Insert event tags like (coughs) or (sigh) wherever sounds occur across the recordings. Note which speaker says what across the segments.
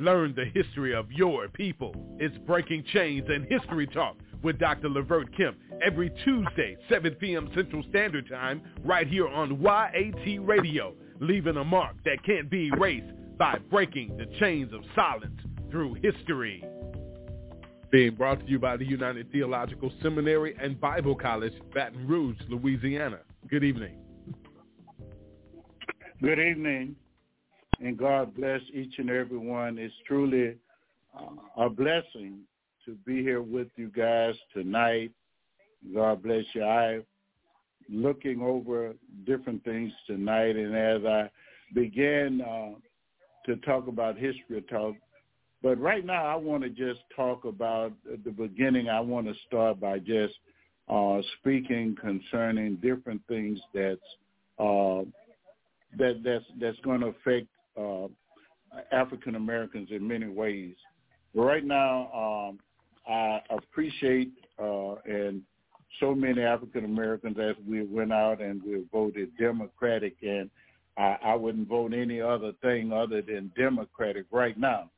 Speaker 1: Learn the history of your people. It's Breaking Chains and History Talk with Dr. Levert Kemp every Tuesday, 7 p.m. Central Standard Time, right here on YAT Radio, leaving a mark that can't be erased by breaking the chains of silence through history. Being brought to you by the United Theological Seminary and Bible College, Baton Rouge, Louisiana. Good evening.
Speaker 2: Good evening, and God bless each and every one. It's truly uh, a blessing to be here with you guys tonight. God bless you. I looking over different things tonight, and as I began uh, to talk about history talk, but right now I want to just talk about the beginning. I want to start by just uh, speaking concerning different things that's uh, that that's that's going to affect uh, African Americans in many ways. But right now, um, I appreciate uh, and so many African Americans as we went out and we voted Democratic, and I, I wouldn't vote any other thing other than Democratic right now.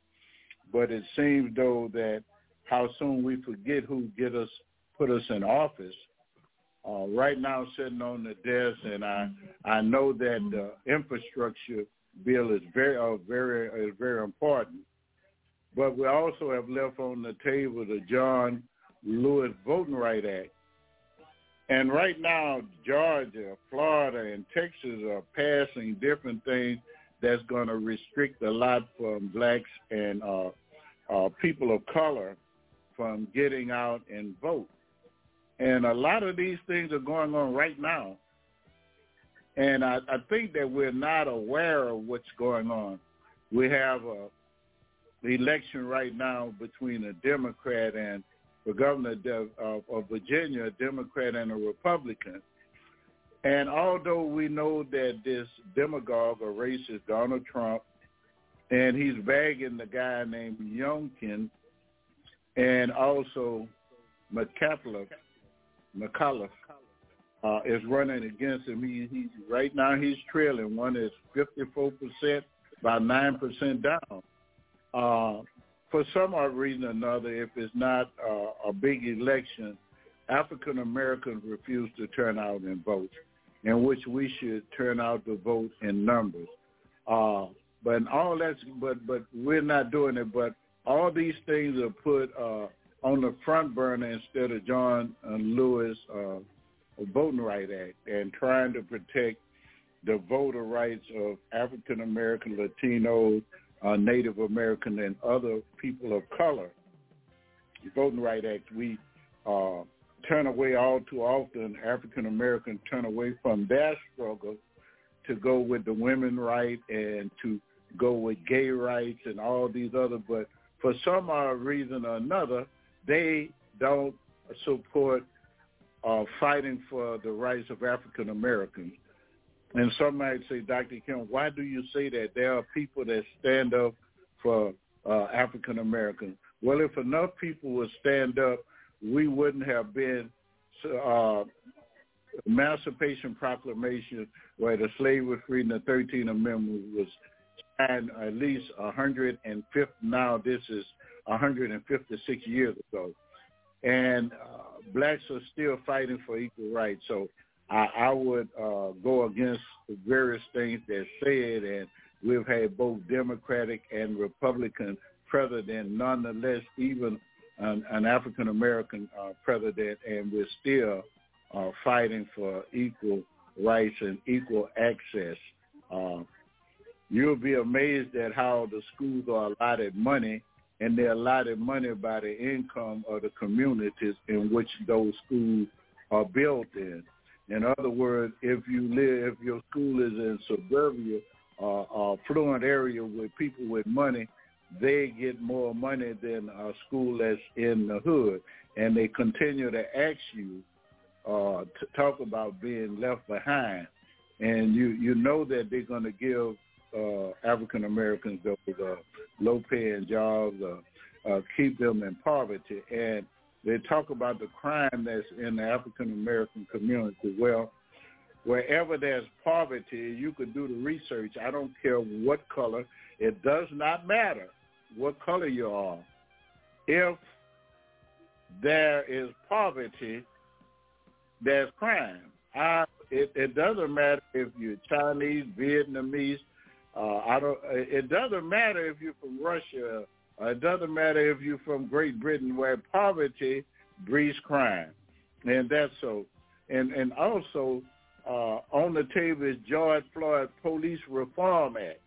Speaker 2: But it seems though that how soon we forget who get us put us in office. Uh, right now, sitting on the desk, and I I know that the infrastructure bill is very uh, very is very important. But we also have left on the table the John Lewis Voting Right Act. And right now, Georgia, Florida, and Texas are passing different things that's going to restrict a lot from blacks and uh, uh, people of color from getting out and vote. And a lot of these things are going on right now. And I, I think that we're not aware of what's going on. We have a election right now between a Democrat and the governor of, of Virginia, a Democrat and a Republican. And although we know that this demagogue or racist Donald Trump, and he's bagging the guy named Youngkin, and also McAuliffe, McAuliffe uh, is running against him. He, he's right now he's trailing. One is 54 percent, by nine percent down. Uh, for some odd reason or another, if it's not uh, a big election, African Americans refuse to turn out and vote, in which we should turn out to vote in numbers. Uh, but all that's but but we're not doing it. But all these things are put uh, on the front burner instead of John Lewis uh, Voting Right Act and trying to protect the voter rights of African American, Latinos, uh, Native American, and other people of color. The Voting Right Act, we uh, turn away all too often, African Americans turn away from their struggle to go with the women right and to go with gay rights and all these other, but for some odd reason or another, they don't support uh, fighting for the rights of African Americans. And some might say, Dr. Kemp, why do you say that? There are people that stand up for uh, African Americans. Well, if enough people would stand up, we wouldn't have been uh, Emancipation Proclamation where the slave was freed and the 13th Amendment was signed at least 150, now this is 156 years ago. And blacks are still fighting for equal rights. So I, I would uh, go against the various things that said, and we've had both Democratic and Republican president, nonetheless, even an, an African American uh, president, and we're still uh, fighting for equal rights and equal access. Uh, you'll be amazed at how the schools are allotted money, and they're allotted money by the income of the communities in which those schools are built in. In other words, if you live, if your school is in suburbia, uh, uh, affluent area with people with money, they get more money than a school that's in the hood. And they continue to ask you uh, to talk about being left behind. And you, you know that they're going to give uh, African Americans those uh, low-paying jobs, uh, uh, keep them in poverty. And they talk about the crime that's in the African American community. Well, wherever there's poverty, you can do the research. I don't care what color. It does not matter what color you are. If there is poverty, there's crime. I, it, it doesn't matter if you're Chinese, Vietnamese. Uh, I don't. It doesn't matter if you're from Russia. Uh, it doesn't matter if you're from Great Britain, where poverty breeds crime, and that's so. And and also uh, on the table is George Floyd Police Reform Act.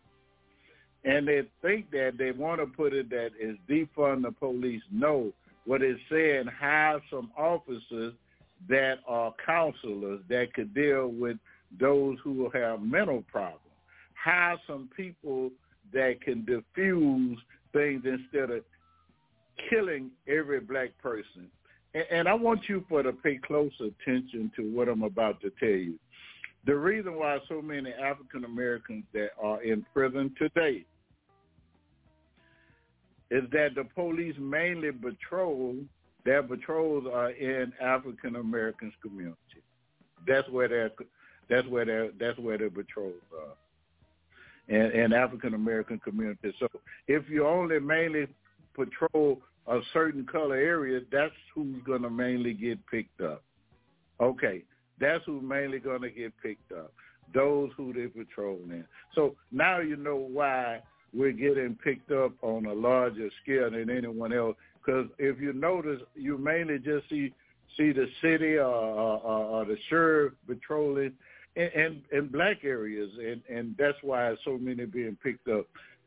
Speaker 2: And they think that they want to put it that is defund the police. No, what it's saying, hire some officers that are counselors that could deal with those who have mental problems. Hire some people that can diffuse things instead of killing every black person. And, and I want you for to pay close attention to what I'm about to tell you. The reason why so many African Americans that are in prison today is that the police mainly patrol, their patrols are in African Americans community. That's where their that's where their that's where their patrols are. In, in African American communities. So if you only mainly patrol a certain color area, that's who's gonna mainly get picked up. Okay. That's who's mainly gonna get picked up. Those who they patrol in. So now you know why we're getting picked up on a larger scale than anyone else. Because if you notice, you mainly just see see the city or, or, or the sheriff patrolling in, in, black areas, and, and that's why so many being picked up.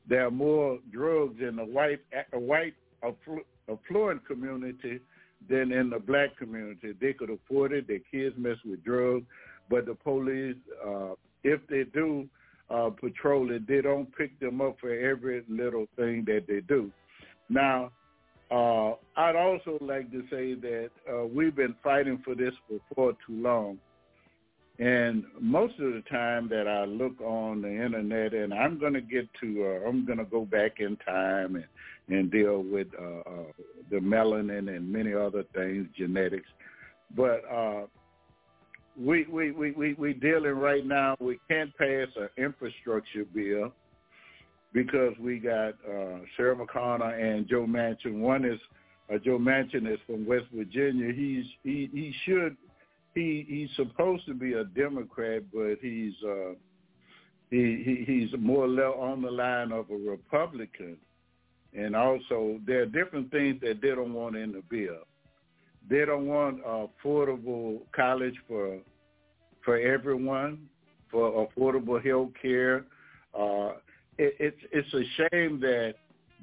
Speaker 2: There are more drugs in the white white affluent community than in the black community. They could afford it. Their kids mess with drugs, but the police, uh, if they do, uh, patrol it. They don't pick them up for every little thing that they do. Now, uh, I'd also like to say that uh, we've been fighting for this for far too long. And most of the time that I look on the internet, and I'm going to get to, uh, I'm going to go back in time and, and deal with uh, uh, the melanin and many other things, genetics. But uh, we we we we we dealing right now. We can't pass an infrastructure bill because we got uh, Sarah McConnell and Joe Manchin. One is uh, Joe Manchin is from West Virginia. He's he he should he he's supposed to be a Democrat, but he's uh, he, he he's more on the line of a Republican. And also, there are different things that they don't want in the bill. They don't want affordable college for for everyone, for affordable health care. Uh, it, it's it's a shame that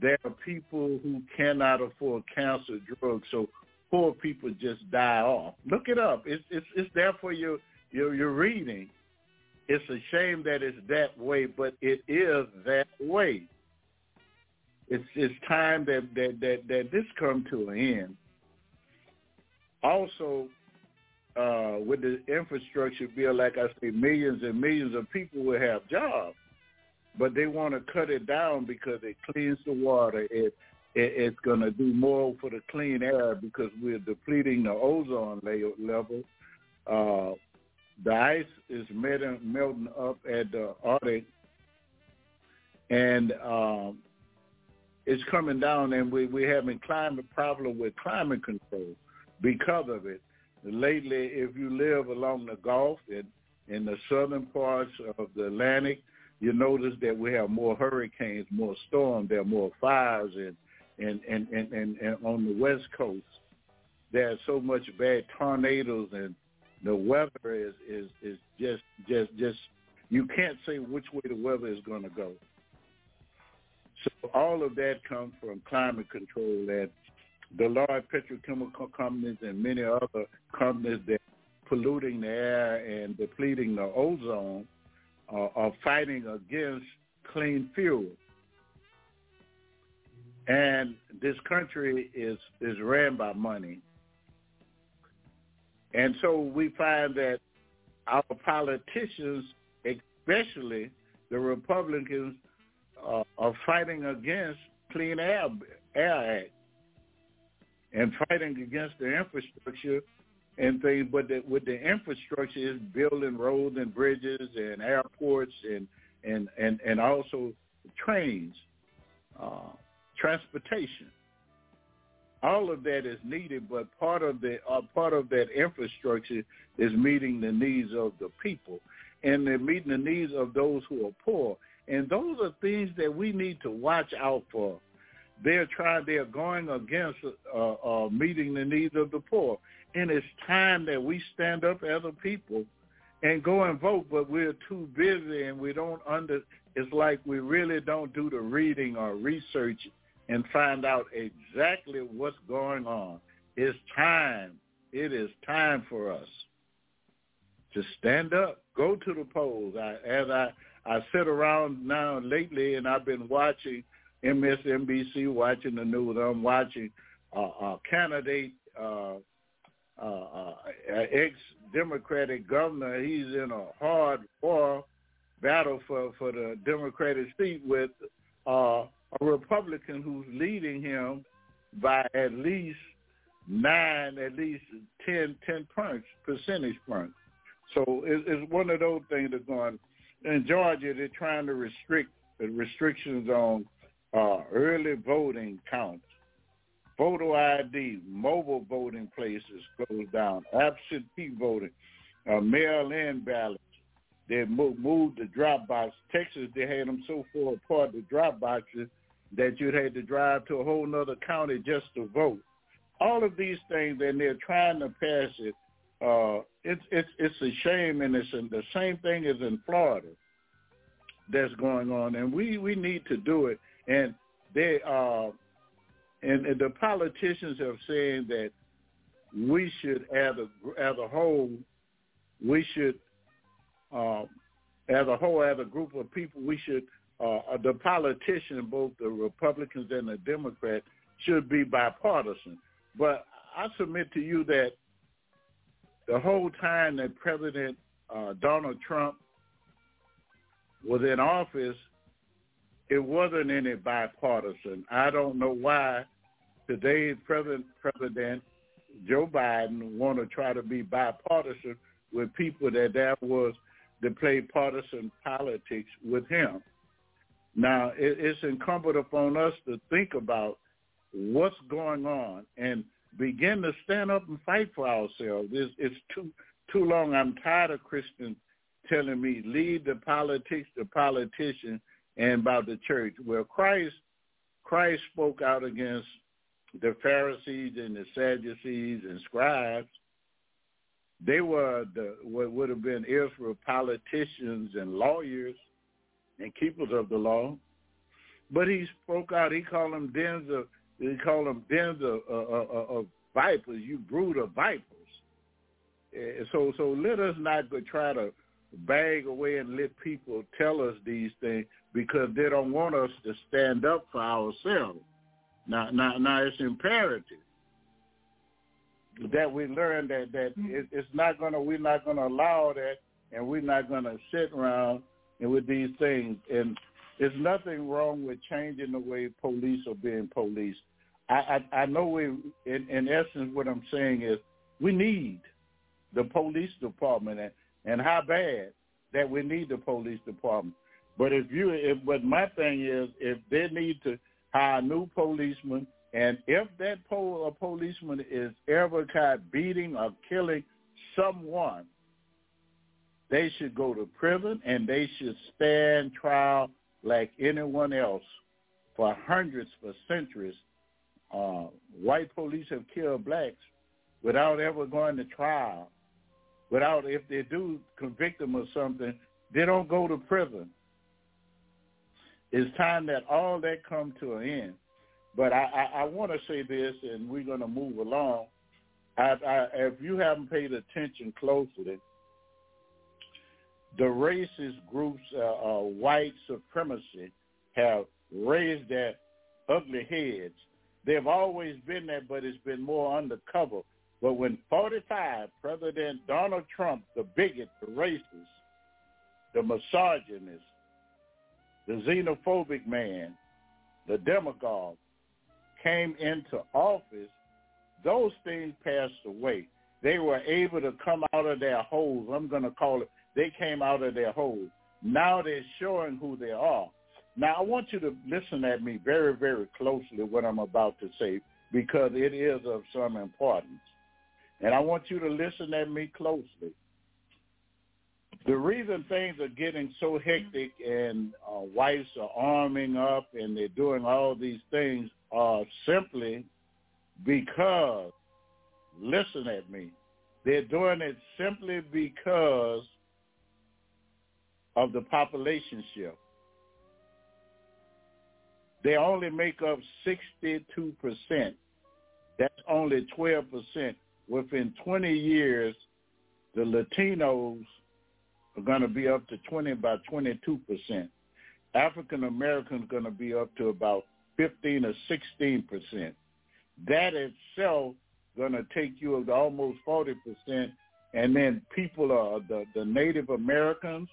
Speaker 2: there are people who cannot afford cancer drugs, so poor people just die off. Look it up. It's it's, it's there for your, your your reading. It's a shame that it's that way, but it is that way. It's it's time that that that, that this come to an end also uh, with the infrastructure bill, like I say, millions and millions of people will have jobs, but they want to cut it down because it cleans the water. It, it's going to do more for the clean air because we're depleting the ozone level. Uh, the ice is melting, melting up at the Arctic, and um, it's coming down, and we, we're having climate problem with climate control because of it. Lately, if you live along the Gulf and in the southern parts of the Atlantic, you notice that we have more hurricanes, more storms, there are more fires, and and and and, and, and on the West Coast, there's so much bad tornadoes, and the weather is is is just just just you can't say which way the weather is going to go. So all of that comes from climate control that the large petrochemical companies and many other companies that polluting the air and depleting the ozone uh, are fighting against clean fuel. And this country is, is ran by money. And so we find that our politicians, especially the Republicans, uh, are fighting against Clean Air, Air Act and fighting against the infrastructure and things. But the, with the infrastructure is building roads and bridges and airports and and and, and also trains, uh, transportation. All of that is needed, but part of the uh, part of that infrastructure is meeting the needs of the people, and they're meeting the needs of those who are poor. And those are things that we need to watch out for. They're trying, they're going against uh, uh, meeting the needs of the poor. And it's time that we stand up as a people and go and vote, but we're too busy and we don't under, it's like we really don't do the reading or research and find out exactly what's going on. It's time. It is time for us to stand up, go to the polls. I, as I I sit around now lately, and I've been watching MSNBC, watching the news. I'm watching uh, a candidate, uh, uh, uh, ex-Democratic governor. He's in a hard war battle for for the Democratic seat with uh, a Republican who's leading him by at least nine, at least 10, 10 points, percentage points. So it's, one of those things that's going. In Georgia, they're trying to restrict restrictions on uh, early voting counts, photo ID, mobile voting places goes down, absentee voting, uh, mail-in ballots. They moved, the drop box. Texas, they had them so far apart, the drop boxes, that you'd had to drive to a whole other county just to vote. All of these things, and they're trying to pass it uh, it's it's it's a shame, and it's the same thing as in Florida that's going on, and we we need to do it. And they uh, and, and the politicians have saying that we should, as a as a whole, we should, as a whole, as a group of people, we should. Uh, the politicians, both the Republicans and the Democrats, should be bipartisan. But I submit to you that the whole time that President uh, Donald Trump was in office, it wasn't any bipartisan. I don't know why today's President, President Joe Biden want to try to be bipartisan with people that that was to play partisan politics with him. Now, it, it's incumbent upon us to think about what's going on. And begin to stand up and fight for ourselves. It's, it's too too long. I'm tired of Christians telling me leave the politics, the politician, and about the church. Well, Christ Christ spoke out against the Pharisees and the Sadducees and scribes. They were the what would have been Israel politicians and lawyers and keepers of the law. But he spoke out. He called them dens of they call them dens of, of, of vipers, you brood of vipers. Eh, so, so let us not go try to bag away and let people tell us these things because they don't want us to stand up for ourselves. Now, now, now it's imperative that we learn that that mm-hmm. it, it's not gonna we're not gonna allow that, and we're not gonna sit around and with these things. And there's nothing wrong with changing the way police are being policed. I, I, I know we, in, in essence, what I'm saying is we need the police department, and, and how bad that we need the police department. But if you, if, but my thing is, if they need to hire new policemen, and if that pol- a policeman is ever caught beating or killing someone, they should go to prison and they should stand trial like anyone else for hundreds, for centuries. Uh, white police have killed blacks without ever going to trial. Without, if they do convict them of something, they don't go to prison. It's time that all that come to an end. But I, I, I want to say this, and we're going to move along. I, I, if you haven't paid attention closely, the racist groups, uh, uh, white supremacy, have raised their ugly heads. They've always been there, but it's been more undercover. But when 45, President Donald Trump, the bigot, the racist, the misogynist, the xenophobic man, the demagogue, came into office, those things passed away. They were able to come out of their holes. I'm going to call it, they came out of their holes. Now they're showing who they are. Now I want you to listen at me very, very closely what I'm about to say because it is of some importance. And I want you to listen at me closely. The reason things are getting so hectic and uh, whites are arming up and they're doing all these things are simply because, listen at me, they're doing it simply because of the population shift. They only make up 62%. That's only 12%. Within 20 years, the Latinos are going to be up to 20 by 22%. African Americans are going to be up to about 15 or 16%. That itself going to take you to almost 40%. And then people are the, the Native Americans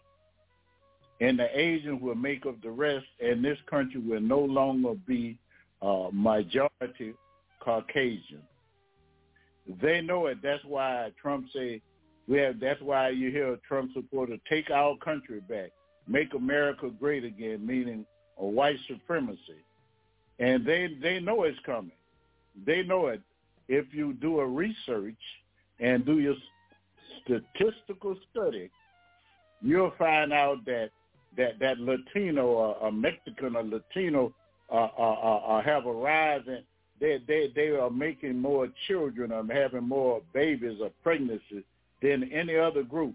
Speaker 2: and the Asians will make up the rest. And this country will no longer be uh, majority Caucasian. They know it. That's why Trump say we have. That's why you hear Trump supporter take our country back, make America great again, meaning a white supremacy. And they they know it's coming. They know it. If you do a research and do your statistical study, you'll find out that that that Latino or a Mexican or Latino uh, uh, uh, uh, have a rise in they they they are making more children or having more babies or pregnancies than any other group.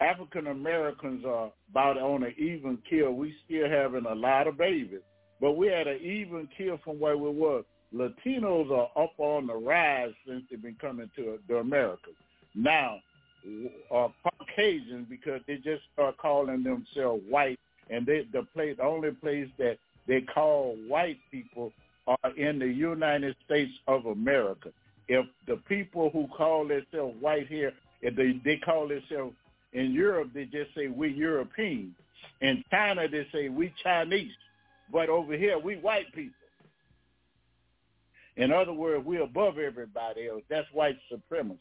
Speaker 2: African Americans are about on an even kill. We still having a lot of babies, but we had an even kill from where we were. Latinos are up on the rise since they've been coming to the Americas. Now, uh, Caucasians because they just start calling themselves white, and they the place the only place that they call white people are in the United States of America. If the people who call themselves white here, if they, they call themselves in Europe, they just say we European. In China, they say we Chinese. But over here, we white people. In other words, we're above everybody else. That's white supremacy.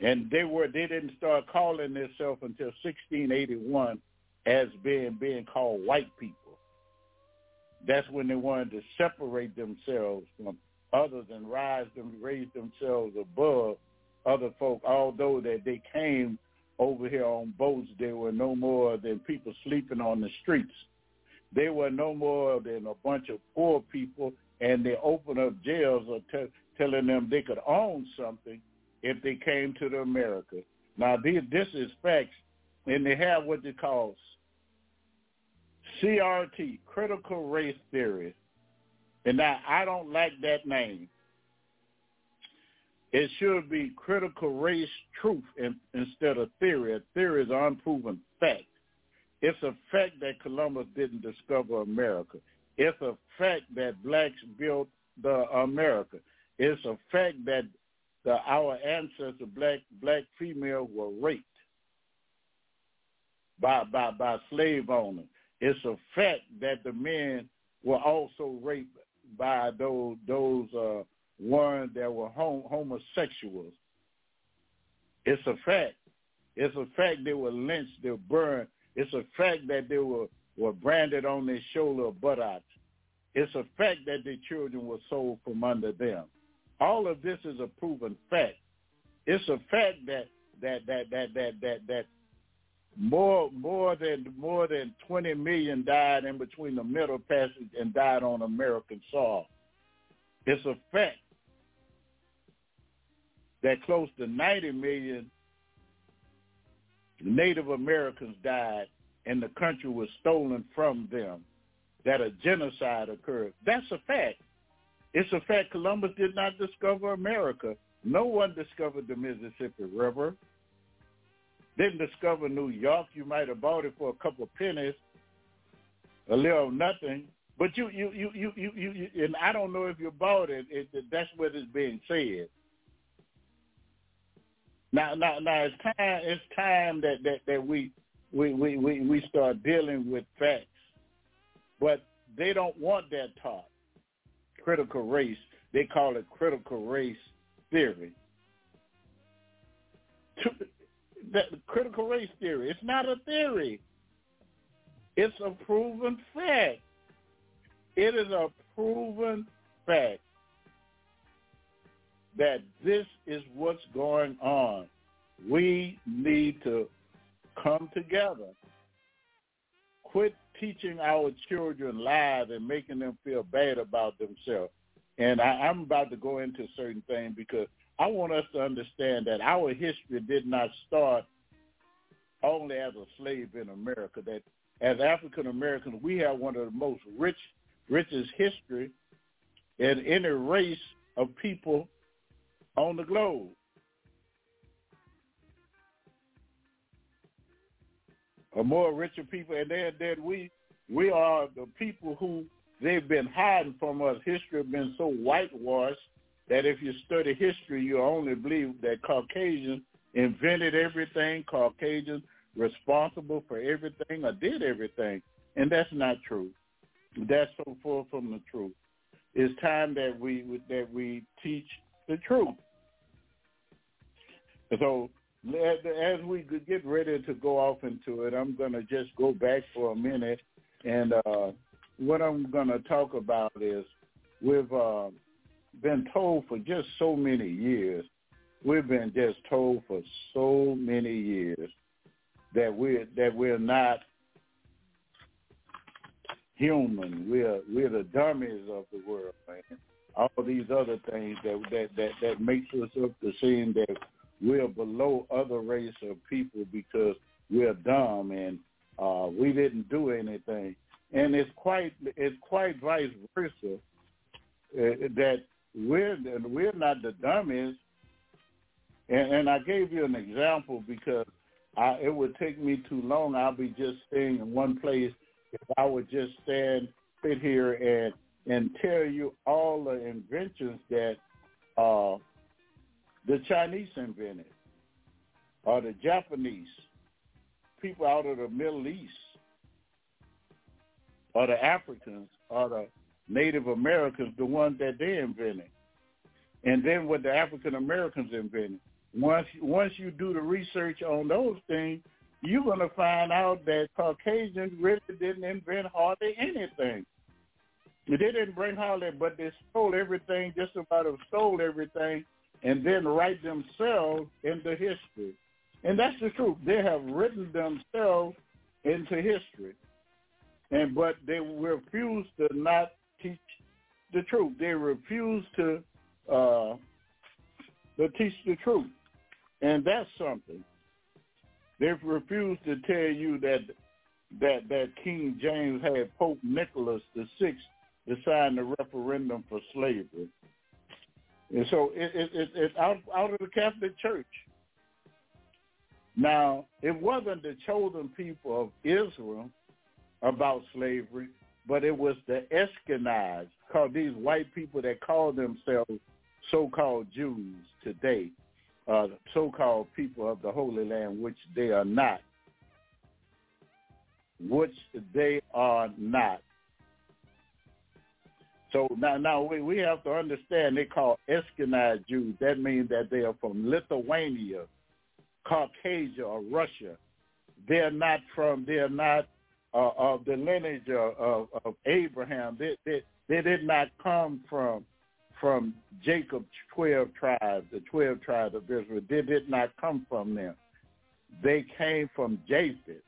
Speaker 2: And they were they didn't start calling themselves until 1681 as being being called white people that's when they wanted to separate themselves from others and rise them, raise themselves above other folk. Although that they came over here on boats, they were no more than people sleeping on the streets. They were no more than a bunch of poor people, and they opened up jails or t- telling them they could own something if they came to the America. Now, this is facts, and they have what they call CRT, critical race theory. And now I don't like that name. It should be critical race truth in, instead of theory. A theory is unproven fact. It's a fact that Columbus didn't discover America. It's a fact that blacks built the America. It's a fact that the, our ancestors, black black females, were raped by by by slave owners. It's a fact that the men were also raped by those those uh, ones that were hom- homosexuals. It's a fact. It's a fact they were lynched, they were burned. It's a fact that they were, were branded on their shoulder or buttocks. It's a fact that their children were sold from under them. All of this is a proven fact. It's a fact that that that that that that that more more than more than 20 million died in between the Middle Passage and died on American soil. It's a fact that close to 90 million Native Americans died and the country was stolen from them, that a genocide occurred. That's a fact. It's a fact Columbus did not discover America. No one discovered the Mississippi River. Didn't discover New York. You might have bought it for a couple of pennies. a little nothing. But you, you, you, you, you, you, and I don't know if you bought it. it that's what is being said. Now, now, now, it's time. It's time that that that we we we we, we start dealing with facts, but they don't want that taught. Critical race. They call it critical race theory. That critical race theory. It's not a theory. It's a proven fact. It is a proven fact that this is what's going on. We need to come together. Quit teaching our children lies and making them feel bad about themselves. And I, I'm about to go into a certain things because I want us to understand that our history did not start only as a slave in America. That as African Americans, we have one of the most rich, richest history in any race of people on the globe. A more richer people, and they're then we we are the people who they've been hiding from us. History has been so whitewashed that if you study history, you only believe that Caucasians invented everything, Caucasians responsible for everything or did everything. And that's not true. That's so far from the truth. It's time that we that we teach the truth. So as we get ready to go off into it, I'm going to just go back for a minute, and uh, what I'm going to talk about is we've uh, been told for just so many years, we've been just told for so many years that we're that we're not human. We're we're the dummies of the world, man. All these other things that that that that makes us up to seeing that we're below other race of people because we're dumb and uh, we didn't do anything. And it's quite it's quite vice versa uh, that we're and we're not the dummies. And, and I gave you an example because I, it would take me too long. I'll be just staying in one place if I would just stand, sit here, and and tell you all the inventions that uh, the Chinese invented, or the Japanese, people out of the Middle East, or the Africans, or the Native Americans, the ones that they invented, and then what the African Americans invented once once you do the research on those things, you're going to find out that Caucasians really didn't invent hardly anything. They didn't bring hardly, but they stole everything, just about have stole everything, and then write themselves into history. And that's the truth. They have written themselves into history. And but they refuse to not teach the truth. They refuse to uh, to teach the truth. And that's something. They've refused to tell you that that that King James had Pope Nicholas the Sixth to sign the referendum for slavery. And so it, it, it, it's out, out of the Catholic Church. Now, it wasn't the chosen people of Israel about slavery, but it was the Ashkenazi, called these white people that call themselves so-called Jews today uh, so-called people of the Holy Land, which they are not. Which they are not. So now, now we, we have to understand they call Ashkenazi Jews. That means that they are from Lithuania, Caucasia, or Russia. They're not from. They're not uh, of the lineage of, of, Abraham. They, they they did not come from from Jacob's 12 tribes, the 12 tribes of Israel. They did not come from them. They came from Japheth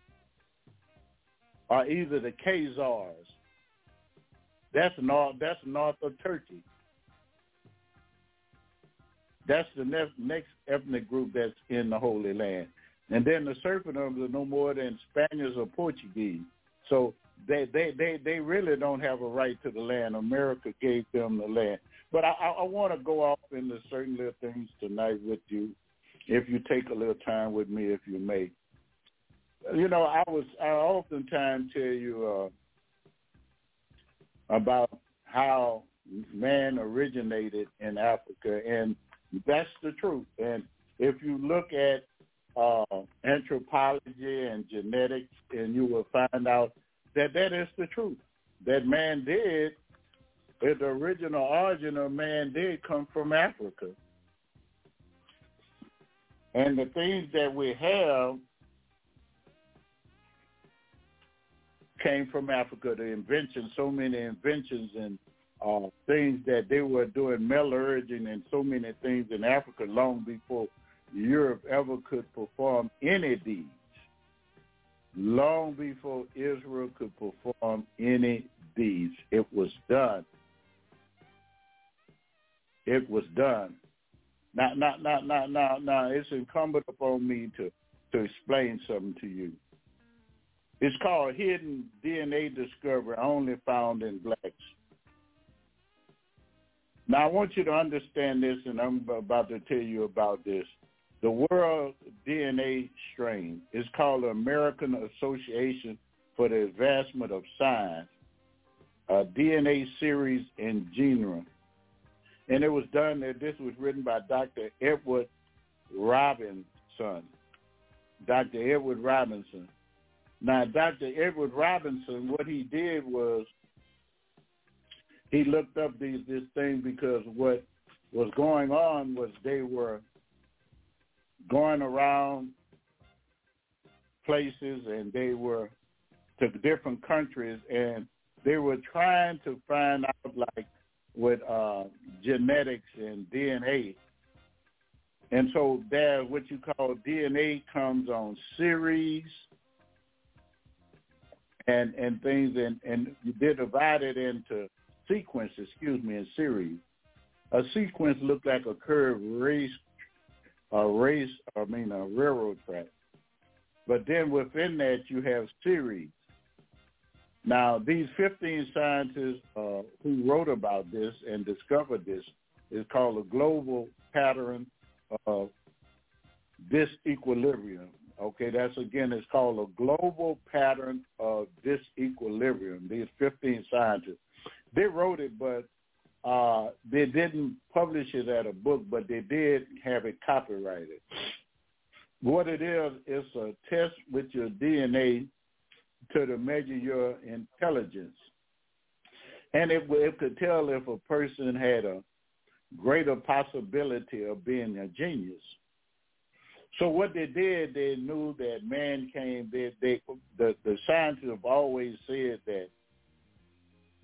Speaker 2: or either the Khazars. That's north, that's north of Turkey. That's the next, next ethnic group that's in the Holy Land. And then the serpent are no more than Spaniards or Portuguese. So they, they, they, they really don't have a right to the land. America gave them the land. But I, I want to go off into certain little things tonight with you, if you take a little time with me, if you may. You know, I was I oftentimes tell you, uh, about how man originated in Africa, and that's the truth. And if you look at uh, anthropology and genetics, and you will find out that that is the truth. That man did, the original origin of man did come from Africa. And the things that we have came from Africa. The inventions, so many inventions and uh, things that they were doing metallurgy and so many things in Africa long before Europe ever could perform any deeds. Long before Israel could perform any deeds, it was done. It was done. Now, now, now, now, now, now, it's incumbent upon me to, to explain something to you. It's called hidden DNA discovery only found in blacks. Now I want you to understand this, and I'm about to tell you about this. The World DNA Strain is called the American Association for the Advancement of Science, a DNA series in genera. And it was done, that this was written by Dr. Edward Robinson. Dr. Edward Robinson. Now, Dr. Edward Robinson, what he did was he looked up these this thing because what was going on was they were going around places and they were to different countries and they were trying to find out like with uh, genetics and DNA. And so there what you call DNA comes on series and and things and and they're divided into sequence, excuse me, in series. A sequence looked like a curved race, a race, I mean a railroad track. But then within that you have series. Now these 15 scientists uh, who wrote about this and discovered this is called a global pattern of disequilibrium. Okay, that's again, it's called a global pattern of disequilibrium. These 15 scientists, they wrote it, but uh, they didn't publish it as a book, but they did have it copyrighted. What it is, it's a test with your DNA to, to measure your intelligence. And it, it could tell if a person had a greater possibility of being a genius. So what they did, they knew that man came. They, they, the the scientists have always said that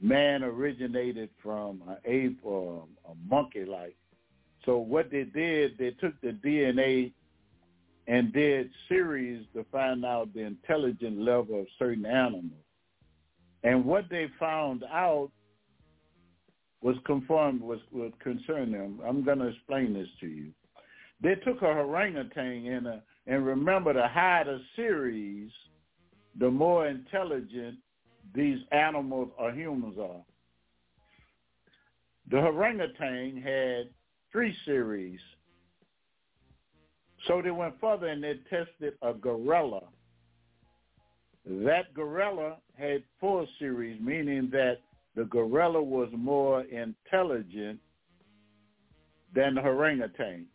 Speaker 2: man originated from an ape or a monkey like. So what they did, they took the DNA and did series to find out the intelligence level of certain animals. And what they found out was conformed was, was concern them. I'm going to explain this to you. They took a orangutan and a, and remember the higher the series, the more intelligent these animals or humans are. The orangutan had three series. So they went further and they tested a gorilla. That gorilla had four series, meaning that the gorilla was more intelligent than the orangutan.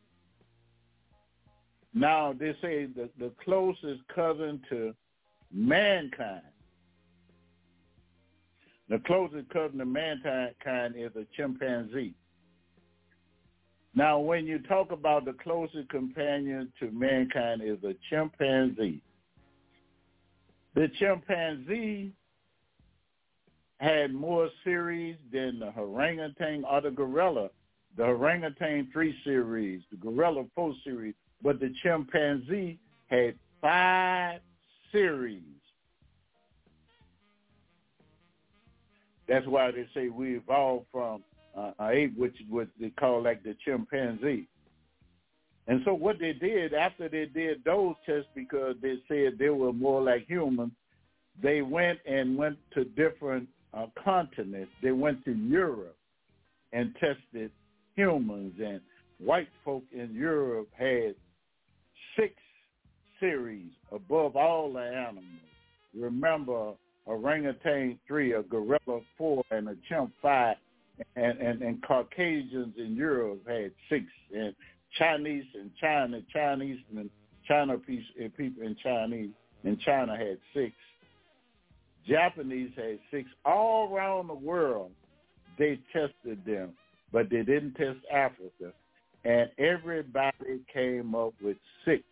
Speaker 2: Now they say the, the closest cousin to mankind the closest cousin to mankind is a chimpanzee. Now, when you talk about the closest companion to mankind is a chimpanzee. The chimpanzee had more series than the orangutan or the gorilla. The orangutan three series, the gorilla four series, but the chimpanzee had five series. That's why they say we evolved from uh, an ape, which what they call like the chimpanzee. And so what they did after they did those tests, because they said they were more like humans, they went and went to different uh, continents. They went to Europe and tested humans, and white folk in Europe had six series above all the animals. Remember, orangutan three, a gorilla four, and a chimp five, and, and, and Caucasians in Europe had six, and Chinese in China, Chinese and China eh, people in Chinese in China had six. Japanese had six. All around the world, they tested them, but they didn't test Africa. And everybody came up with six.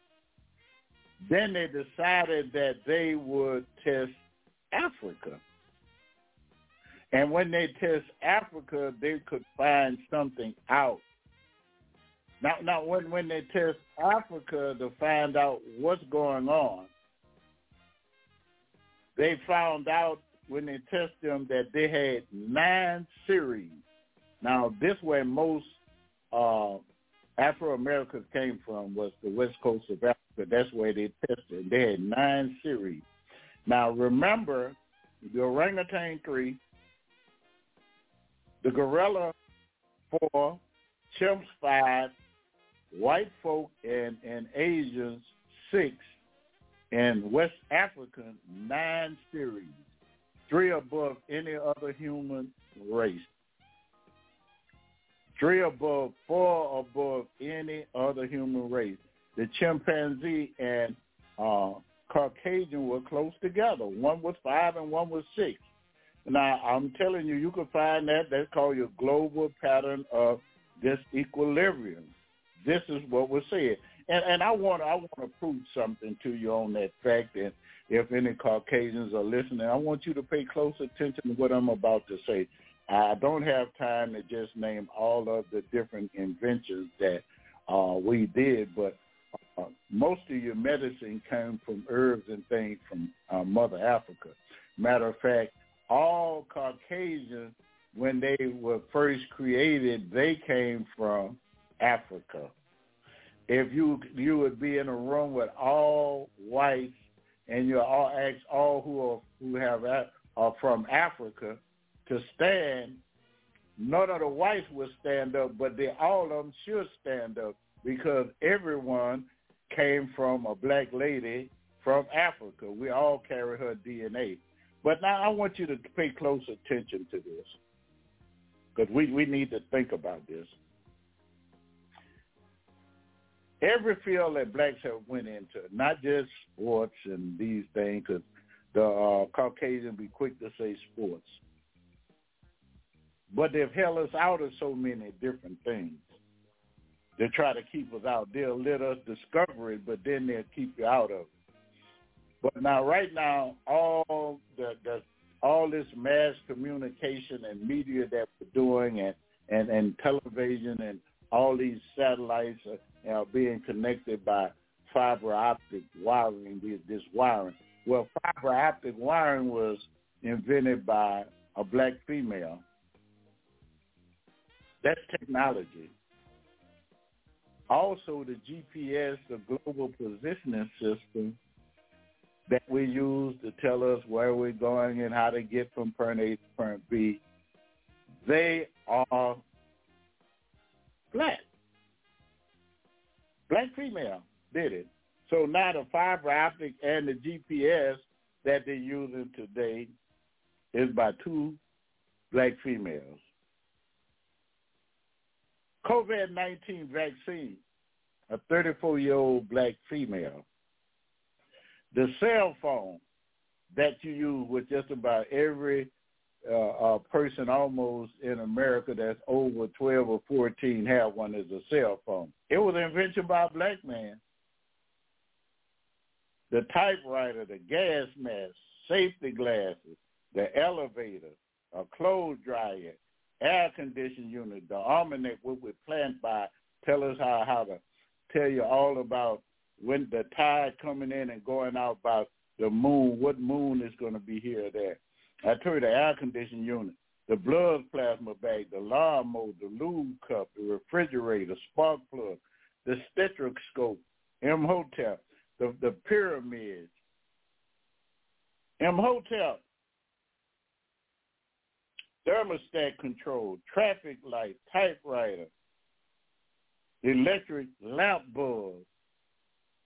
Speaker 2: Then they decided that they would test Africa. And when they test Africa, they could find something out. Now, now when, when they test Africa to find out what's going on, they found out when they tested them that they had nine series. Now, this where most uh, Afro-Americans came from was the west coast of Africa. That's where they tested. They had nine series. Now, remember, the orangutan three, the gorilla four, chimps five, white folk and, and Asians six, and West African nine series, three above any other human race. Three above, four above any other human race. The chimpanzee and uh, Caucasian were close together. One was five and one was six. Now, I'm telling you, you can find that. That's called your global pattern of disequilibrium. This is what was said. And, and I want I want to prove something to you on that fact. And if any Caucasians are listening, I want you to pay close attention to what I'm about to say. I don't have time to just name all of the different inventions that uh, we did, but uh, most of your medicine came from herbs and things from uh, Mother Africa. Matter of fact, all Caucasians, when they were first created, they came from Africa if you you would be in a room with all whites and you all ask all who are who have are from Africa to stand, none of the whites would stand up, but they all of them should stand up because everyone came from a black lady from Africa. We all carry her DNA. But now I want you to pay close attention to this because we, we need to think about this every field that blacks have went into, not just sports and these things, because the uh, Caucasian be quick to say sports. But they've held us out of so many different things. They try to keep us out. They'll let us discover it, but then they'll keep you out of it. But now, right now, all the, the all this mass communication and media that we're doing, and and and television and all these satellites, are, uh, being connected by fiber optic wiring, this wiring. Well, fiber optic wiring was invented by a black female. That's technology. Also, the GPS, the global positioning system that we use to tell us where we're going and how to get from point A to point B, they are black. Black female did it. So now the fiber optic and the GPS that they're using today is by two black females. COVID-19 vaccine, a 34-year-old black female. The cell phone that you use with just about every uh, person almost in America that's over 12 or 14 have one as a cell phone. It was invented by a black man. The typewriter, the gas mask, safety glasses, the elevator, a clothes dryer, air conditioning unit, the almanac what we plant by tell us how, how to tell you all about when the tide coming in and going out about the moon, what moon is going to be here or there. I told you the air conditioning unit, the blood plasma bag, the lawnmower, the lube cup, the refrigerator, spark plug, the stethoscope, M-Hotel, the, the pyramids, Imhotep, thermostat control, traffic light, typewriter, electric lamp bulbs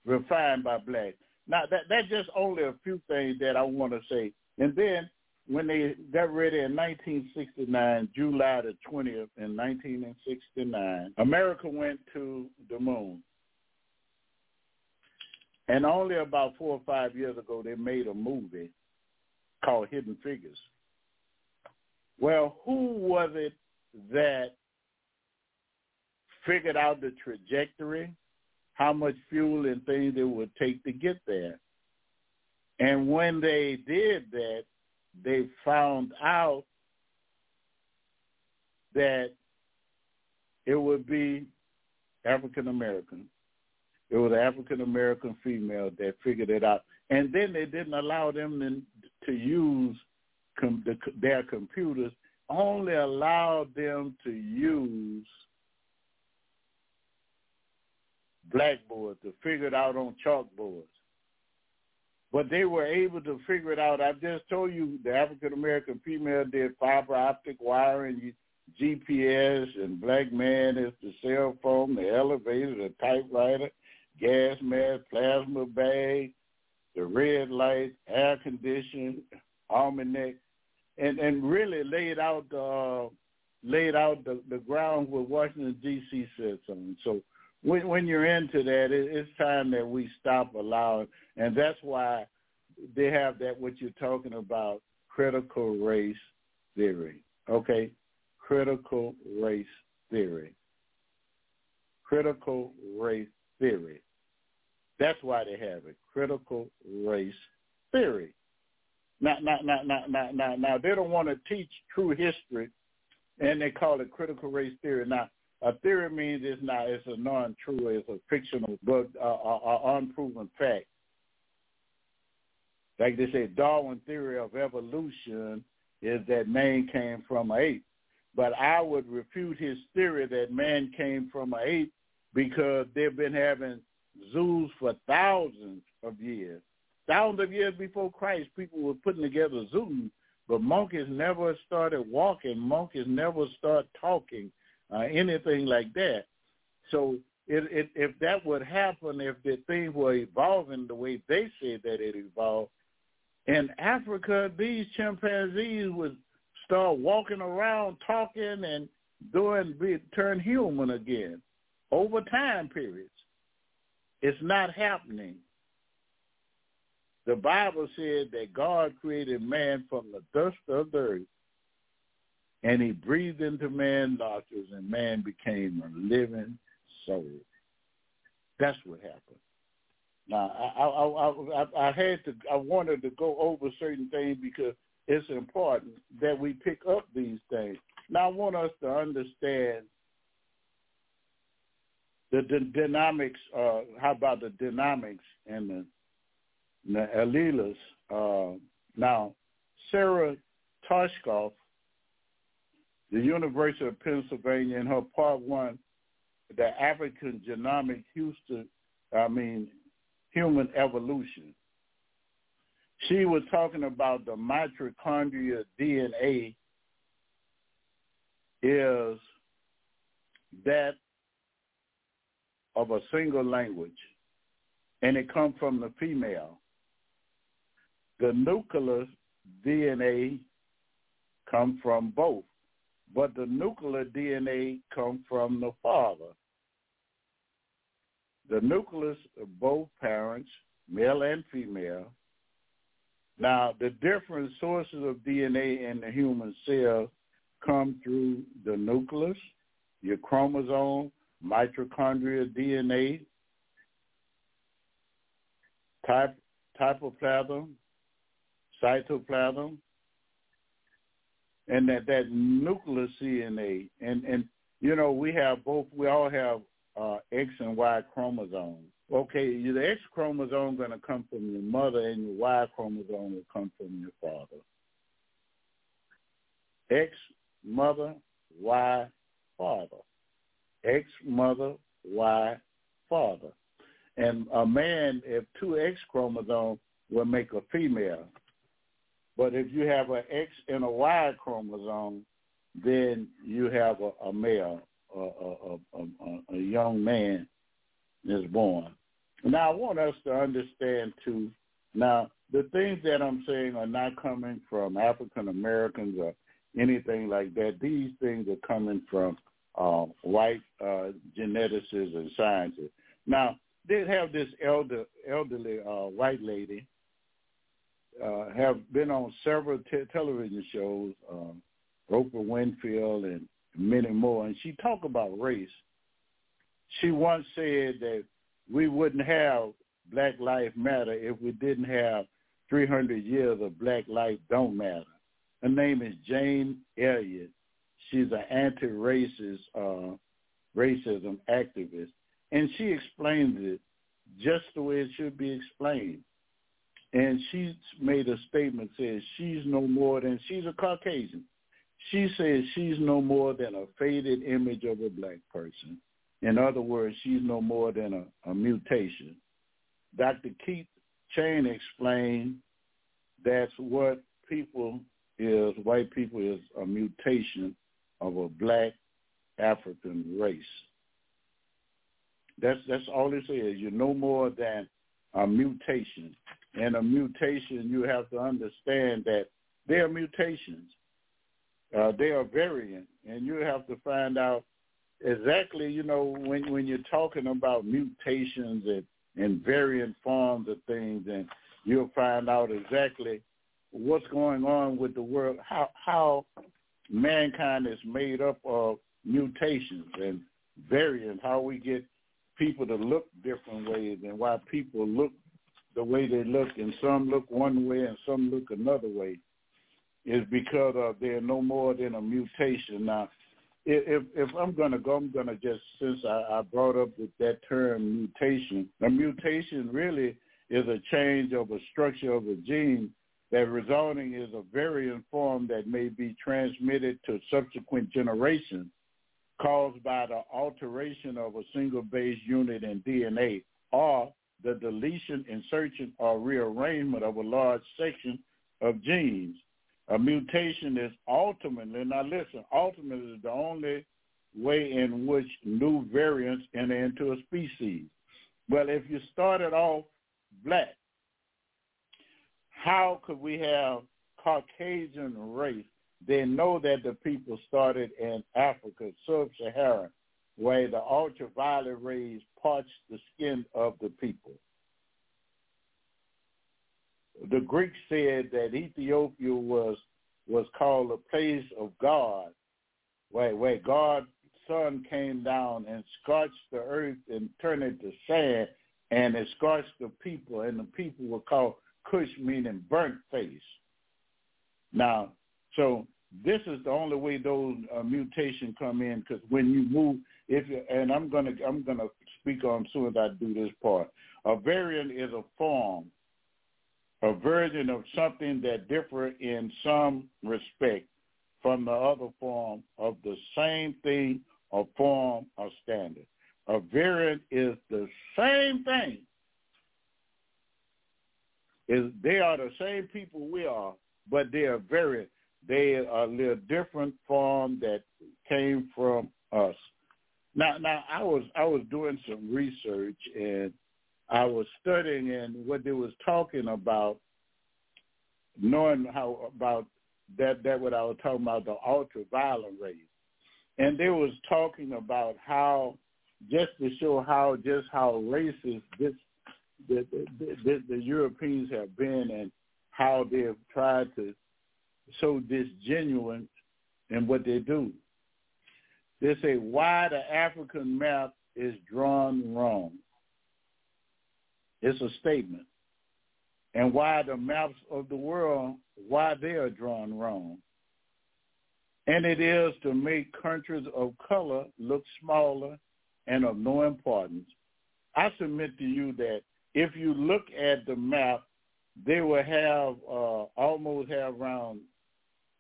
Speaker 2: refined by black. Now that that's just only a few things that I want to say And then when they got ready in 1969, July the 20th in 1969, America went to the moon. And only about four or five years ago, they made a movie called Hidden Figures. Well, who was it that figured out the trajectory, how much fuel and things it would take to get there? And when they did that, they found out that it would be African American. It was an African American female that figured it out, and then they didn't allow them to, to use com- the, their computers. Only allowed them to use blackboards to figure it out on chalkboards but they were able to figure it out. I just told you the African American female did fiber optic wiring, GPS, and black man is the cell phone, the elevator, the typewriter, gas mask, plasma bag, the red light, air condition, almanac, and and really laid out uh, laid out the, the ground where Washington D.C. sits on. So when when you're into that, it, it's time that we stop allowing, and that's why they have that what you're talking about critical race theory. Okay, critical race theory. Critical race theory. That's why they have it. Critical race theory. Now, now, now, now, now, now, now they don't want to teach true history, and they call it critical race theory. Now, a theory means it's not it's a non-true, it's a fictional, but uh, uh, unproven fact. Like they say, Darwin theory of evolution is that man came from an ape. But I would refute his theory that man came from an ape because they've been having zoos for thousands of years. Thousands of years before Christ, people were putting together zoos, but monkeys never started walking. Monkeys never start talking uh, anything like that. So it, it, if that would happen, if the thing were evolving the way they said that it evolved, in Africa, these chimpanzees would start walking around, talking, and doing be, turn human again over time periods. It's not happening. The Bible said that God created man from the dust of the earth and he breathed into man nostrils, and man became a living soul. That's what happened. Now, I, I, I, I had to, I wanted to go over certain things because it's important that we pick up these things. Now, I want us to understand the, the dynamics. Uh, how about the dynamics and the, alleles? Uh, now, Sarah Tishkoff the University of Pennsylvania in her part one, the African genomic Houston, I mean, human evolution. She was talking about the mitochondria DNA is that of a single language, and it comes from the female. The nucleus DNA come from both but the nuclear DNA come from the father. The nucleus of both parents, male and female. Now, the different sources of DNA in the human cell come through the nucleus, your chromosome, mitochondrial DNA, type, typoplasm, cytoplasm, and that that nucleus DNA, and and you know we have both. We all have uh, X and Y chromosomes. Okay, the X chromosome going to come from your mother, and your Y chromosome will come from your father. X mother, Y father. X mother, Y father. And a man, if two X chromosomes, will make a female. But if you have an X and a Y chromosome, then you have a, a male, a, a, a, young man is born. Now I want us to understand too. Now, the things that I'm saying are not coming from African Americans or anything like that. These things are coming from uh, white uh, geneticists and scientists. Now, they have this elder, elderly uh, white lady, uh, have been on several te- television shows, um, Oprah Winfield and many more, and she talked about race. She once said that we wouldn't have Black Lives Matter if we didn't have 300 years of Black Life Don't Matter. Her name is Jane Elliott. She's an anti-racist, uh, racism activist, and she explains it just the way it should be explained. And she made a statement says she's no more than she's a Caucasian. She says she's no more than a faded image of a black person. In other words, she's no more than a, a mutation. Dr. Keith Cheng explained that's what people is, white people is a mutation of a black African race. That's that's all it says. You're no more than a mutation. And a mutation, you have to understand that they are mutations. Uh, they are variant, and you have to find out exactly. You know, when when you're talking about mutations and and variant forms of things, and you'll find out exactly what's going on with the world, how how mankind is made up of mutations and variants, how we get people to look different ways and why people look the way they look and some look one way and some look another way is because of they're no more than a mutation. Now, if if I'm gonna go, I'm gonna just since I, I brought up with that term mutation. A mutation really is a change of a structure of a gene that resulting is a variant form that may be transmitted to subsequent generations caused by the alteration of a single base unit in DNA or the deletion, insertion, or rearrangement of a large section of genes. A mutation is ultimately, now listen, ultimately is the only way in which new variants enter into a species. Well, if you started off black, how could we have Caucasian race? They know that the people started in Africa, sub-Saharan, where the ultraviolet rays parched the skin of the people. The Greeks said that Ethiopia was was called a place of God, where where God's sun came down and scorched the earth and turned it to sand, and it scorched the people, and the people were called Cush, meaning burnt face. Now, so this is the only way those uh, mutations come in because when you move, if and I'm gonna I'm gonna speak on soon as I do this part. A variant is a form, a version of something that differ in some respect from the other form of the same thing or form or standard. A variant is the same thing. Is they are the same people we are, but they are very they are a little different form that came from us. Now, now I was I was doing some research and I was studying and what they was talking about, knowing how about that that what I was talking about the ultraviolet rays, and they was talking about how just to show how just how racist this the the, the, the Europeans have been and how they have tried to so disgenuine in what they do. They say why the African map is drawn wrong. It's a statement. And why the maps of the world, why they are drawn wrong. And it is to make countries of color look smaller and of no importance. I submit to you that if you look at the map, they will have uh, almost have around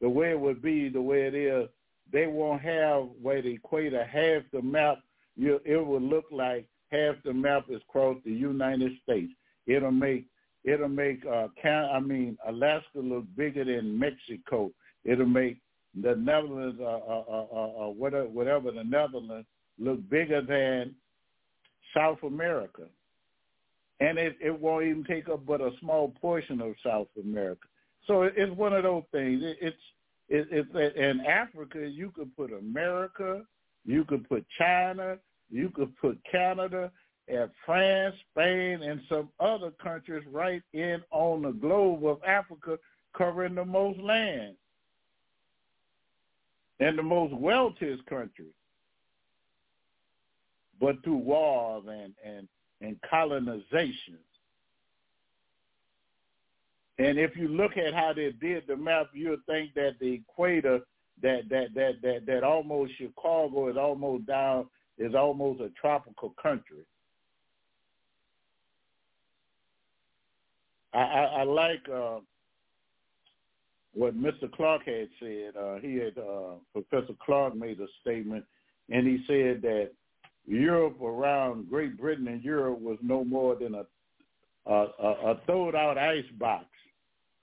Speaker 2: the way it would be, the way it is, they won't have where the equator half the map. You, it will look like half the map is across the United States. It'll make it'll make uh, I mean Alaska look bigger than Mexico. It'll make the Netherlands, uh, uh, uh, uh, uh whatever, whatever the Netherlands, look bigger than South America. and it, it won't even take up but a small portion of South America. So it's one of those things. It, it's it, it's in Africa you could put America, you could put China, you could put Canada, and France, Spain, and some other countries right in on the globe of Africa, covering the most land and the most wealthiest countries. But through wars and, and, and colonization. And if you look at how they did the map, you'll think that the equator, that that that that that almost Chicago is almost down, is almost a tropical country. I, I, I like uh, what Mr. Clark had said. Uh, he had uh, Professor Clark made a statement, and he said that Europe around Great Britain and Europe was no more than a a, a, a throwed out ice box.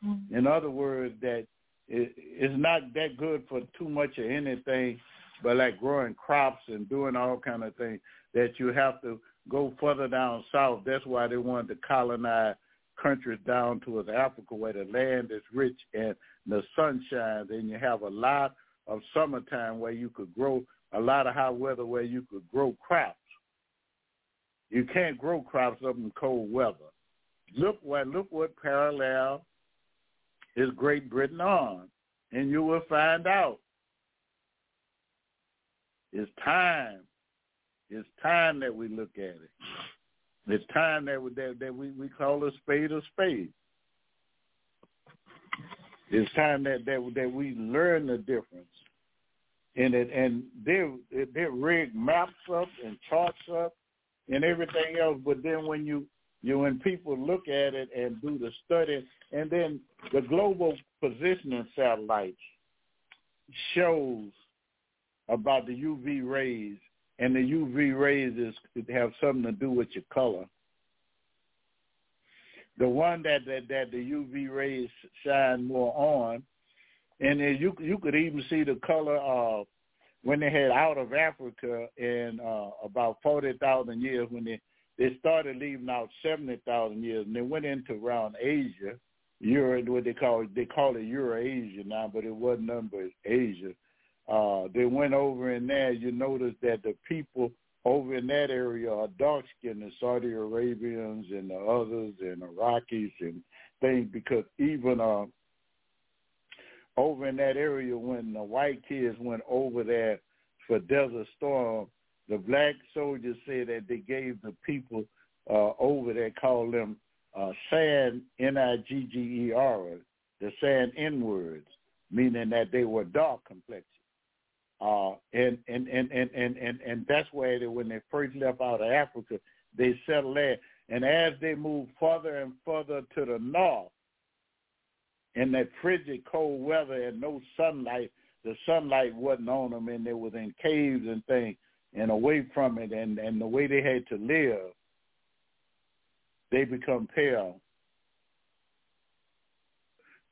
Speaker 2: Mm-hmm. In other words, that it, it's not that good for too much of anything, but like growing crops and doing all kind of things that you have to go further down south. That's why they wanted to colonize countries down towards Africa where the land is rich and the sun shines and you have a lot of summertime where you could grow a lot of hot weather where you could grow crops. You can't grow crops up in cold weather. Look what look what parallel is Great Britain on, and you will find out. It's time. It's time that we look at it. It's time that we, that, that we, we call a spade a spade. It's time that, that that we learn the difference. And it and they they rig maps up and charts up and everything else. But then when you you when people look at it and do the study, and then the global positioning satellite shows about the UV rays, and the UV rays is have something to do with your color. The one that that, that the UV rays shine more on, and then you you could even see the color of when they had out of Africa in uh, about forty thousand years when they they started leaving out 70,000 years, and they went into around Asia, Europe, what they call they call it Eurasia now, but it wasn't nothing Asia. Uh, they went over in there. You notice that the people over in that area are dark skinned, the Saudi Arabians and the others and Iraqis and things, because even uh, over in that area when the white kids went over there for Desert Storm, the black soldiers said that they gave the people uh, over there, called them uh, sand, N-I-G-G-E-R, the sand N-words, meaning that they were dark complexion. Uh, and, and, and, and, and, and, and that's why they, when they first left out of Africa, they settled there. And as they moved further and further to the north, in that frigid cold weather and no sunlight, the sunlight wasn't on them and they was in caves and things and away from it and, and the way they had to live, they become pale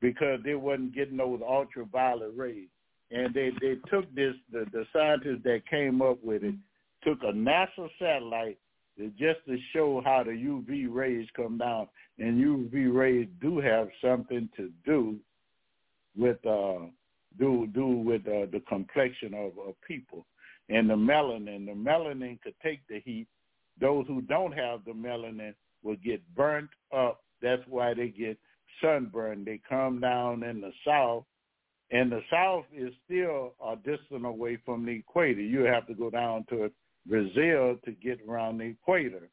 Speaker 2: because they wasn't getting those ultraviolet rays. And they, they took this, the, the scientists that came up with it, took a NASA satellite to, just to show how the UV rays come down. And UV rays do have something to do with uh, do do with uh, the complexion of, of people and the melanin. The melanin could take the heat. Those who don't have the melanin will get burnt up. That's why they get sunburned. They come down in the south, and the south is still a distance away from the equator. You have to go down to Brazil to get around the equator.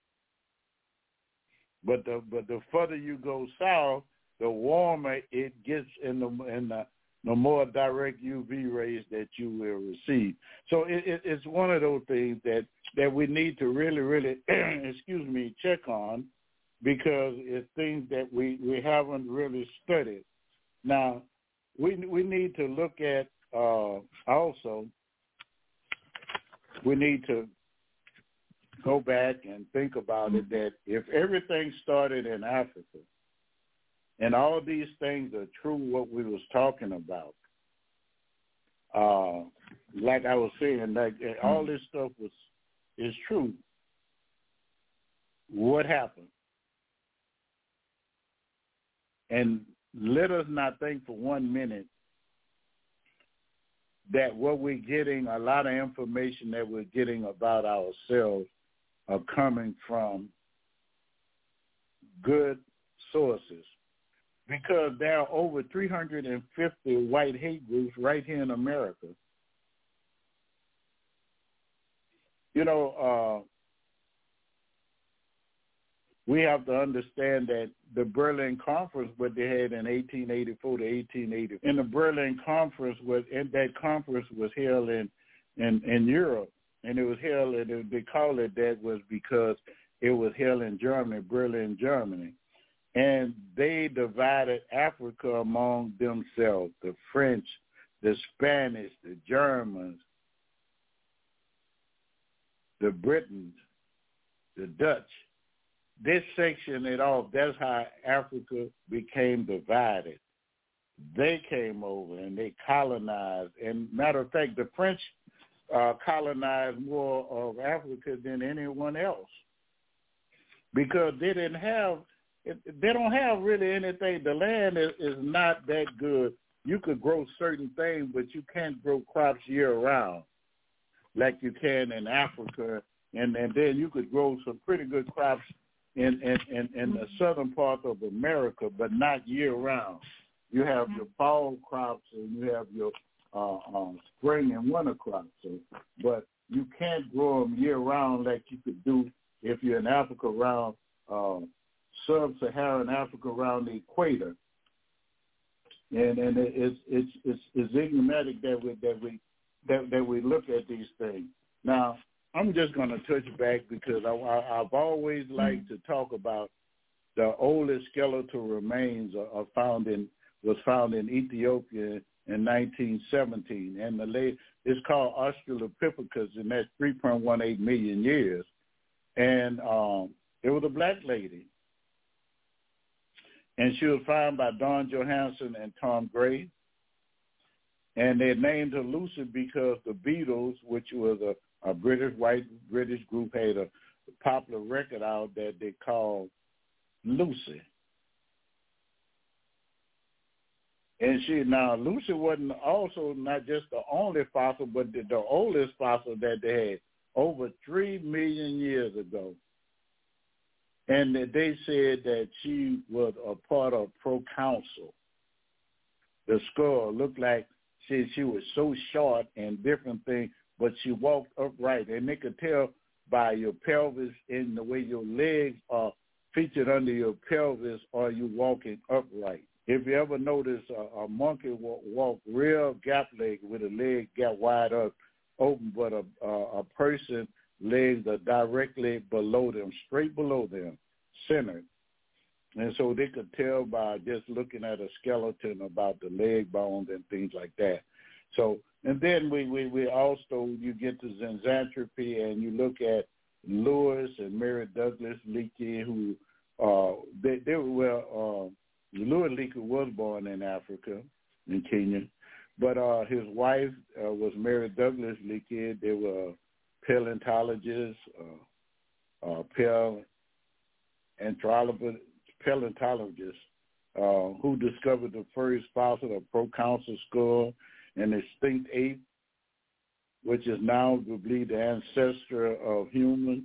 Speaker 2: But the but the further you go south, the warmer it gets in the in the no more direct UV rays that you will receive. So it, it, it's one of those things that that we need to really, really, (clears throat) excuse me, check on because it's things that we we haven't really studied. Now, we we need to look at uh, also. We need to go back and think about it that if everything started in Africa and all these things are true what we was talking about. Uh, like I was saying, like eh, all this stuff was is true. What happened? And let us not think for one minute that what we're getting, a lot of information that we're getting about ourselves are coming from good sources. Because there are over 350 white hate groups right here in America. You know, uh, we have to understand that the Berlin Conference, what they had in 1884 to 1880, in the Berlin Conference, was and that conference was held in, in in Europe, and it was held, and they call it that was because it was held in Germany, Berlin, Germany, and they divided Africa among themselves: the French, the Spanish, the Germans, the Britons, the Dutch this section it off. That's how Africa became divided. They came over and they colonized. And matter of fact, the French uh, colonized more of Africa than anyone else because they didn't have. They don't have really anything. The land is, is not that good. You could grow certain things, but you can't grow crops year round like you can in Africa. And and then you could grow some pretty good crops in, in, in, in the southern part of America, but not year round. You have your fall crops and you have your uh, um, spring and winter crops. So, but you can't grow them year round like you could do if you're in Africa around uh, sub-Saharan Africa around the equator. And and it's it's it's, it's enigmatic that we that we that that we look at these things. Now I'm just going to touch back because I, I, I've always liked to talk about the oldest skeletal remains are, are found in was found in Ethiopia in 1917, and the late it's called Australopithecus, and that's 3.18 million years. And um, it was a black lady, and she was found by Don Johanson and Tom Gray. And they named her Lucy because the Beatles, which was a a British white British group had a popular record out that they called Lucy. And she now Lucy wasn't also not just the only fossil, but the, the oldest fossil that they had over three million years ago. And they said that she was a part of proconsul. The skull looked like she she was so short and different things but she walked upright. And they could tell by your pelvis and the way your legs are featured under your pelvis are you walking upright. If you ever notice a, a monkey walk, walk real gap leg with a leg gap wide up, open, but a, a, a person legs are directly below them, straight below them, centered. And so they could tell by just looking at a skeleton about the leg bones and things like that. So and then we, we, we also, you get to Zinjanthropy and you look at Louis and Mary Douglas Leakey, who, uh, they, they were, well, uh, Louis Leakey was born in Africa, in Kenya, but uh, his wife uh, was Mary Douglas Leakey. They were paleontologists, uh, uh, paleontologists, uh, who discovered the first fossil of proconsul skull an extinct ape, which is now believed the ancestor of human.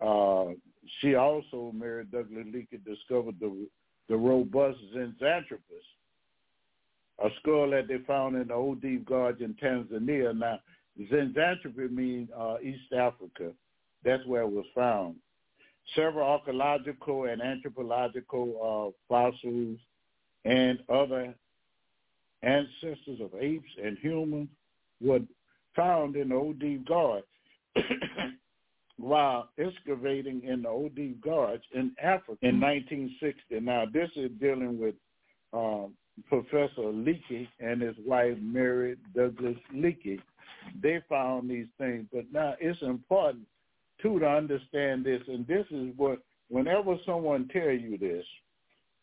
Speaker 2: Uh, she also, Mary Douglas Leakey, discovered the the robust Zinjanthropus, a skull that they found in the Olduvai Gorge in Tanzania. Now, Zinjanthropy means uh, East Africa. That's where it was found. Several archaeological and anthropological uh, fossils and other ancestors of apes and humans were found in the Olduvai Gorge (coughs) while excavating in the Olduvai Gorge in Africa in 1960. Now, this is dealing with um, Professor Leakey and his wife, Mary Douglas Leakey. They found these things. But now it's important, too, to understand this. And this is what, whenever someone tell you this,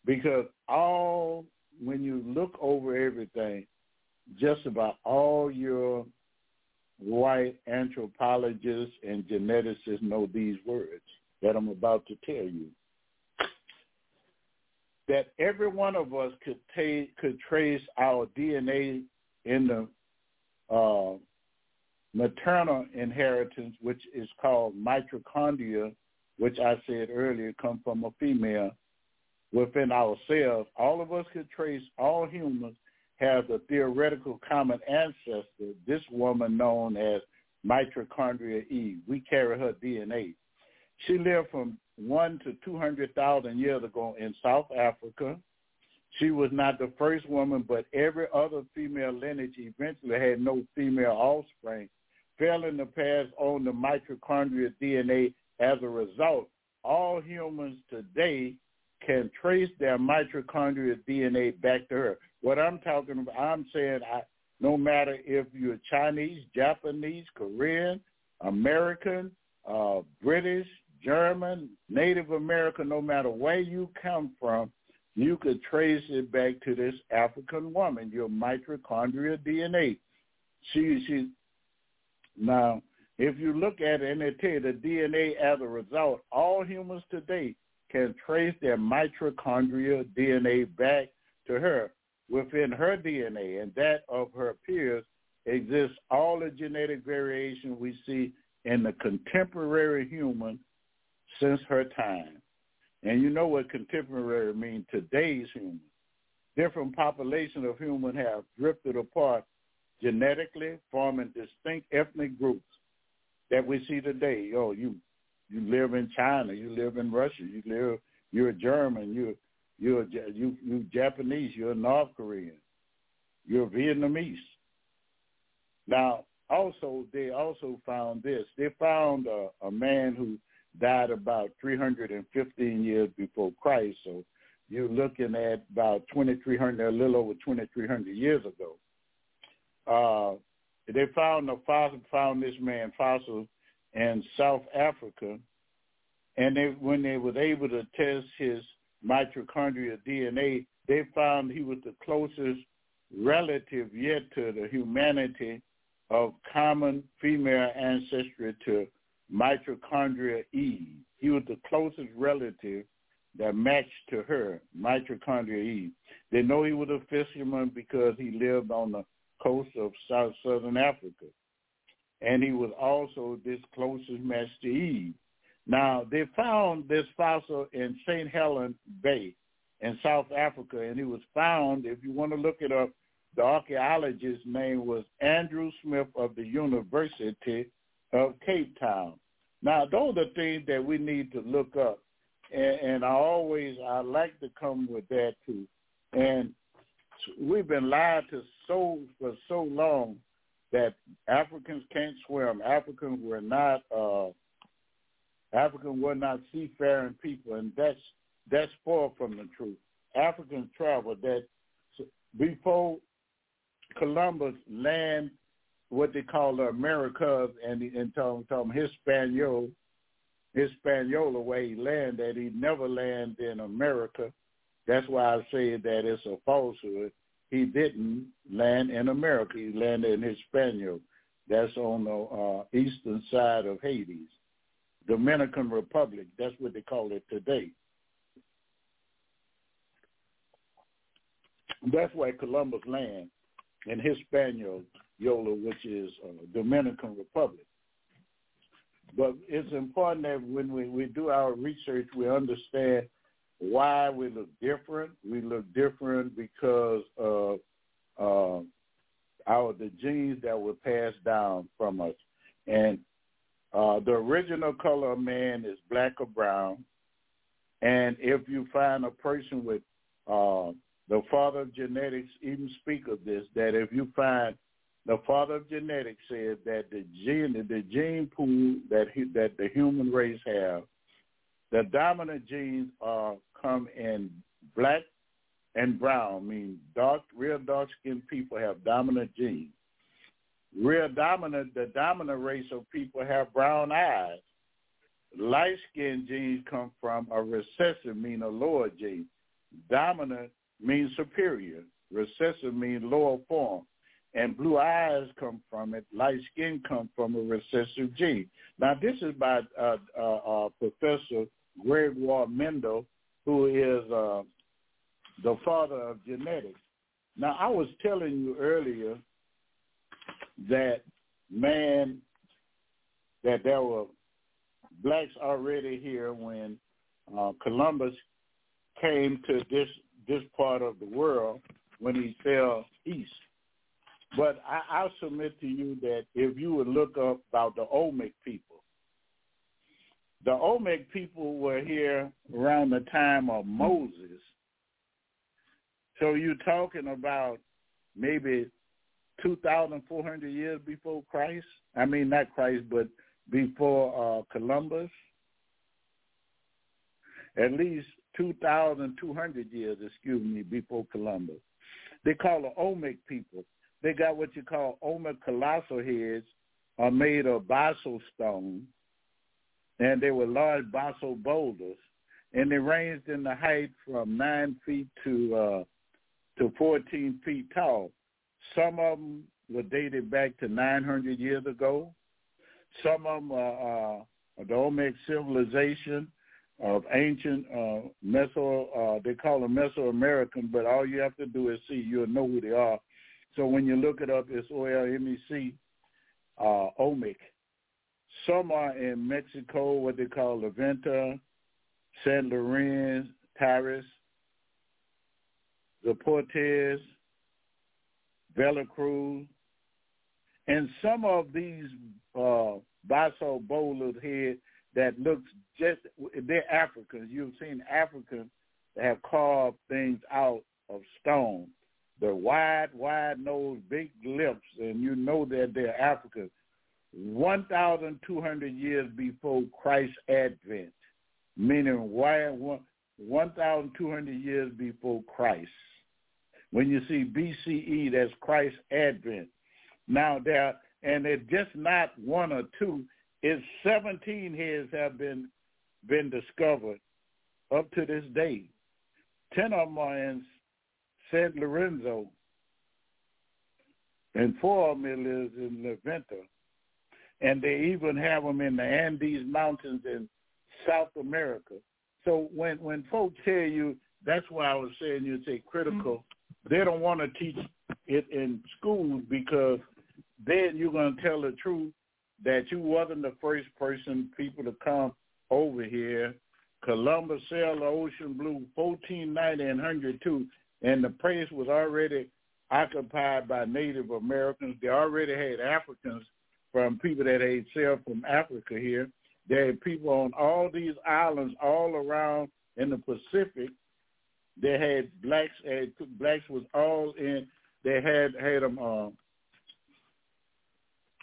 Speaker 2: because all when you look over everything, just about all your white anthropologists and geneticists know these words that I'm about to tell you. that every one of us could take could trace our DNA in the uh, maternal inheritance, which is called mitochondria, which I said earlier come from a female within ourselves. All of us could trace all humans have the theoretical common ancestor, this woman known as mitochondria Eve. We carry her DNA. She lived from one to 200,000 years ago in South Africa. She was not the first woman, but every other female lineage eventually had no female offspring, failing to pass on the mitochondria DNA. As a result, all humans today can trace their mitochondria DNA back to her. What I'm talking about, I'm saying I, no matter if you're Chinese, Japanese, Korean, American, uh, British, German, Native American, no matter where you come from, you could trace it back to this African woman, your mitochondria DNA. She, she, now, if you look at it and they tell you the DNA as a result, all humans today can trace their mitochondria DNA back to her. Within her DNA and that of her peers exists all the genetic variation we see in the contemporary human since her time. And you know what contemporary means, today's human. Different populations of humans have drifted apart genetically, forming distinct ethnic groups that we see today. Oh, you you live in China, you live in Russia, you live you're a German, you're you're you you Japanese, you're North Korean, you're Vietnamese. Now, also they also found this. They found a, a man who died about 315 years before Christ. So you're looking at about 2,300, a little over 2,300 years ago. Uh, they found a fossil, found this man fossil in South Africa, and they, when they was able to test his mitochondrial DNA, they found he was the closest relative yet to the humanity of common female ancestry to mitochondria Eve. He was the closest relative that matched to her, mitochondria Eve. They know he was a fisherman because he lived on the coast of South Southern Africa. And he was also this closest match to Eve. Now, they found this fossil in St. Helena Bay in South Africa, and he was found, if you want to look it up, the archaeologist's name was Andrew Smith of the University of Cape Town. Now, those are things that we need to look up, and, and I always I like to come with that too. And we've been lied to so for so long that Africans can't swim. Africans were not uh, Africans were not seafaring people, and that's that's far from the truth. Africans traveled that before Columbus land what they call the Americas and and talking talking Hispaniola, Hispaniola where he landed. He never landed in America. That's why I say that it's a falsehood. He didn't land in America. He landed in Hispaniola. That's on the uh, eastern side of Haiti. Dominican Republic. That's what they call it today. That's where Columbus landed in Hispaniola, which is uh, Dominican Republic. But it's important that when we, we do our research, we understand why we look different. We look different because of uh, our the genes that were passed down from us. And uh, the original color of man is black or brown. And if you find a person with uh, the father of genetics, even speak of this, that if you find the father of genetics says that the gene, the gene pool that he, that the human race have, the dominant genes are come in black and brown, meaning dark, real dark skinned people have dominant genes real dominant, the dominant race of people have brown eyes. Light skinned genes come from a recessive, mean a lower gene. Dominant means superior. Recessive means lower form. And blue eyes come from it. Light skin come from a recessive gene. Now, this is by uh, uh, uh, Professor Gregoire Mendel, who is uh, the father of genetics. Now, I was telling you earlier that man, that there were blacks already here when uh, Columbus came to this this part of the world when he fell east. But I, I'll submit to you that if you would look up about the Olmec people, the Olmec people were here around the time of Moses. So you're talking about maybe 2,400 years before Christ. I mean, not Christ, but before uh, Columbus. At least 2,200 years, excuse me, before Columbus. They call the Olmec people. They got what you call Olmec colossal heads are made of basalt stone, and they were large basalt boulders, and they ranged in the height from nine feet to uh, to 14 feet tall. Some of them were dated back to 900 years ago. Some of them are uh, the Olmec civilization of ancient uh, Meso, uh, they call them Mesoamerican, but all you have to do is see, you'll know who they are. So when you look it up, it's O-L-M-E-C, uh, Olmec. Some are in Mexico, what they call La Venta, San Lorenzo, Tres, Zapotes, Veracruz, and some of these uh, basalt boulders here that looks just they're Africans. You've seen Africans that have carved things out of stone. They're wide, wide nose, big lips, and you know that they're Africans. 1,200 years before Christ's advent, meaning why 1,200 years before Christ. When you see BCE, that's Christ's advent. Now there, and it's just not one or two is 17 heads have been been discovered up to this day. Ten of them are in San Lorenzo, and four of them is in La Venta. And they even have them in the Andes Mountains in South America. So when when folks tell you, that's why I was saying you say critical. Mm-hmm. They don't want to teach it in schools because then you're going to tell the truth that you wasn't the first person people to come over here. Columbus sailed the ocean blue 1490 and 102, and the place was already occupied by Native Americans. They already had Africans from people that had sailed from Africa here. There are people on all these islands all around in the Pacific. They had blacks. Had, blacks was all in. They had had them uh,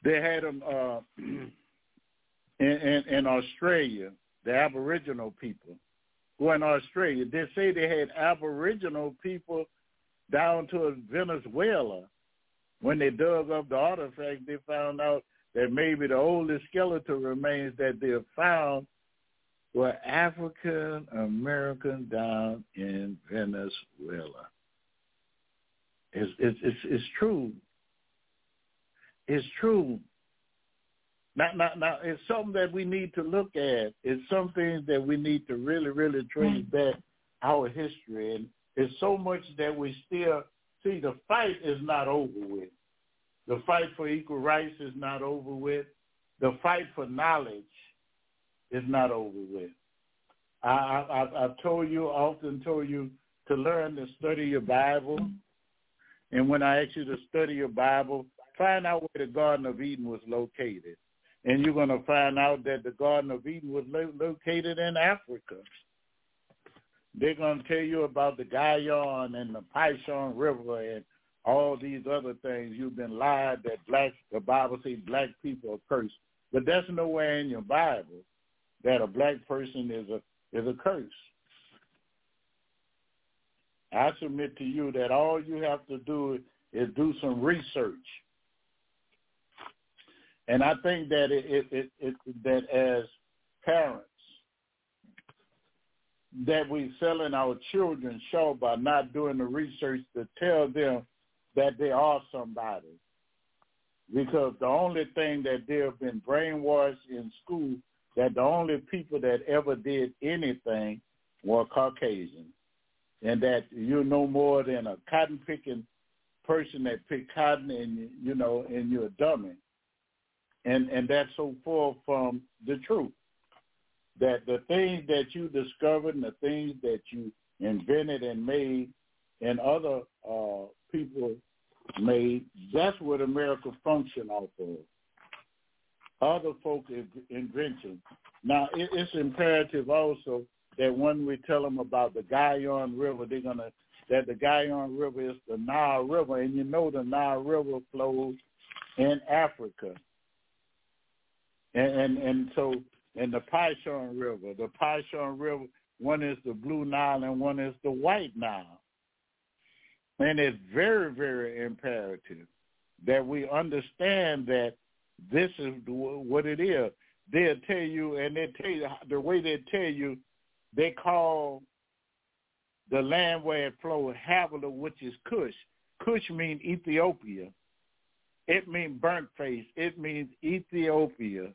Speaker 2: they had them uh, (clears throat) in, in, in Australia, the Aboriginal people who in Australia. They say they had Aboriginal people down to Venezuela. When they dug up the artifacts, they found out that maybe the oldest skeletal remains that they have found were African American down in Venezuela. It's, it's, it's, it's true is true. Now, now, now, it's something that we need to look at. It's something that we need to really, really trace hmm. back our history. And it's so much that we still see the fight is not over with. The fight for equal rights is not over with. The fight for knowledge is not over with. I, I, I've told you, often told you to learn to study your Bible. And when I ask you to study your Bible, Find out where the Garden of Eden was located. And you're going to find out that the Garden of Eden was lo- located in Africa. They're going to tell you about the Gihon and the Pishon River and all these other things. You've been lied that black, the Bible says black people are cursed. But that's nowhere in your Bible that a black person is a is a curse. I submit to you that all you have to do is do some research and I think that it, it, it, it that as parents, that we're selling our children short by not doing the research to tell them that they are somebody. Because the only thing that they have been brainwashed in school, that the only people that ever did anything were Caucasian. and that you're no more than a cotton picking person that pick cotton and you know and you're a dummy and and that's so far from the truth that the things that you discovered and the things that you invented and made and other uh, people made, that's what America function off of. Other folk invention. Now, it, it's imperative also that when we tell them about the Gihon River, they're gonna that the Gihon River is the Nile River, and you know the Nile River flows in Africa, and and, and so and the Pishon River, the Pishon River, one is the Blue Nile and one is the White Nile, and it's very very imperative that we understand that this is what it is. They'll tell you, and they tell you the way they tell you they call the land where it flowed Havilah, which is Cush. Cush means Ethiopia. It means burnt face. It means Ethiopia.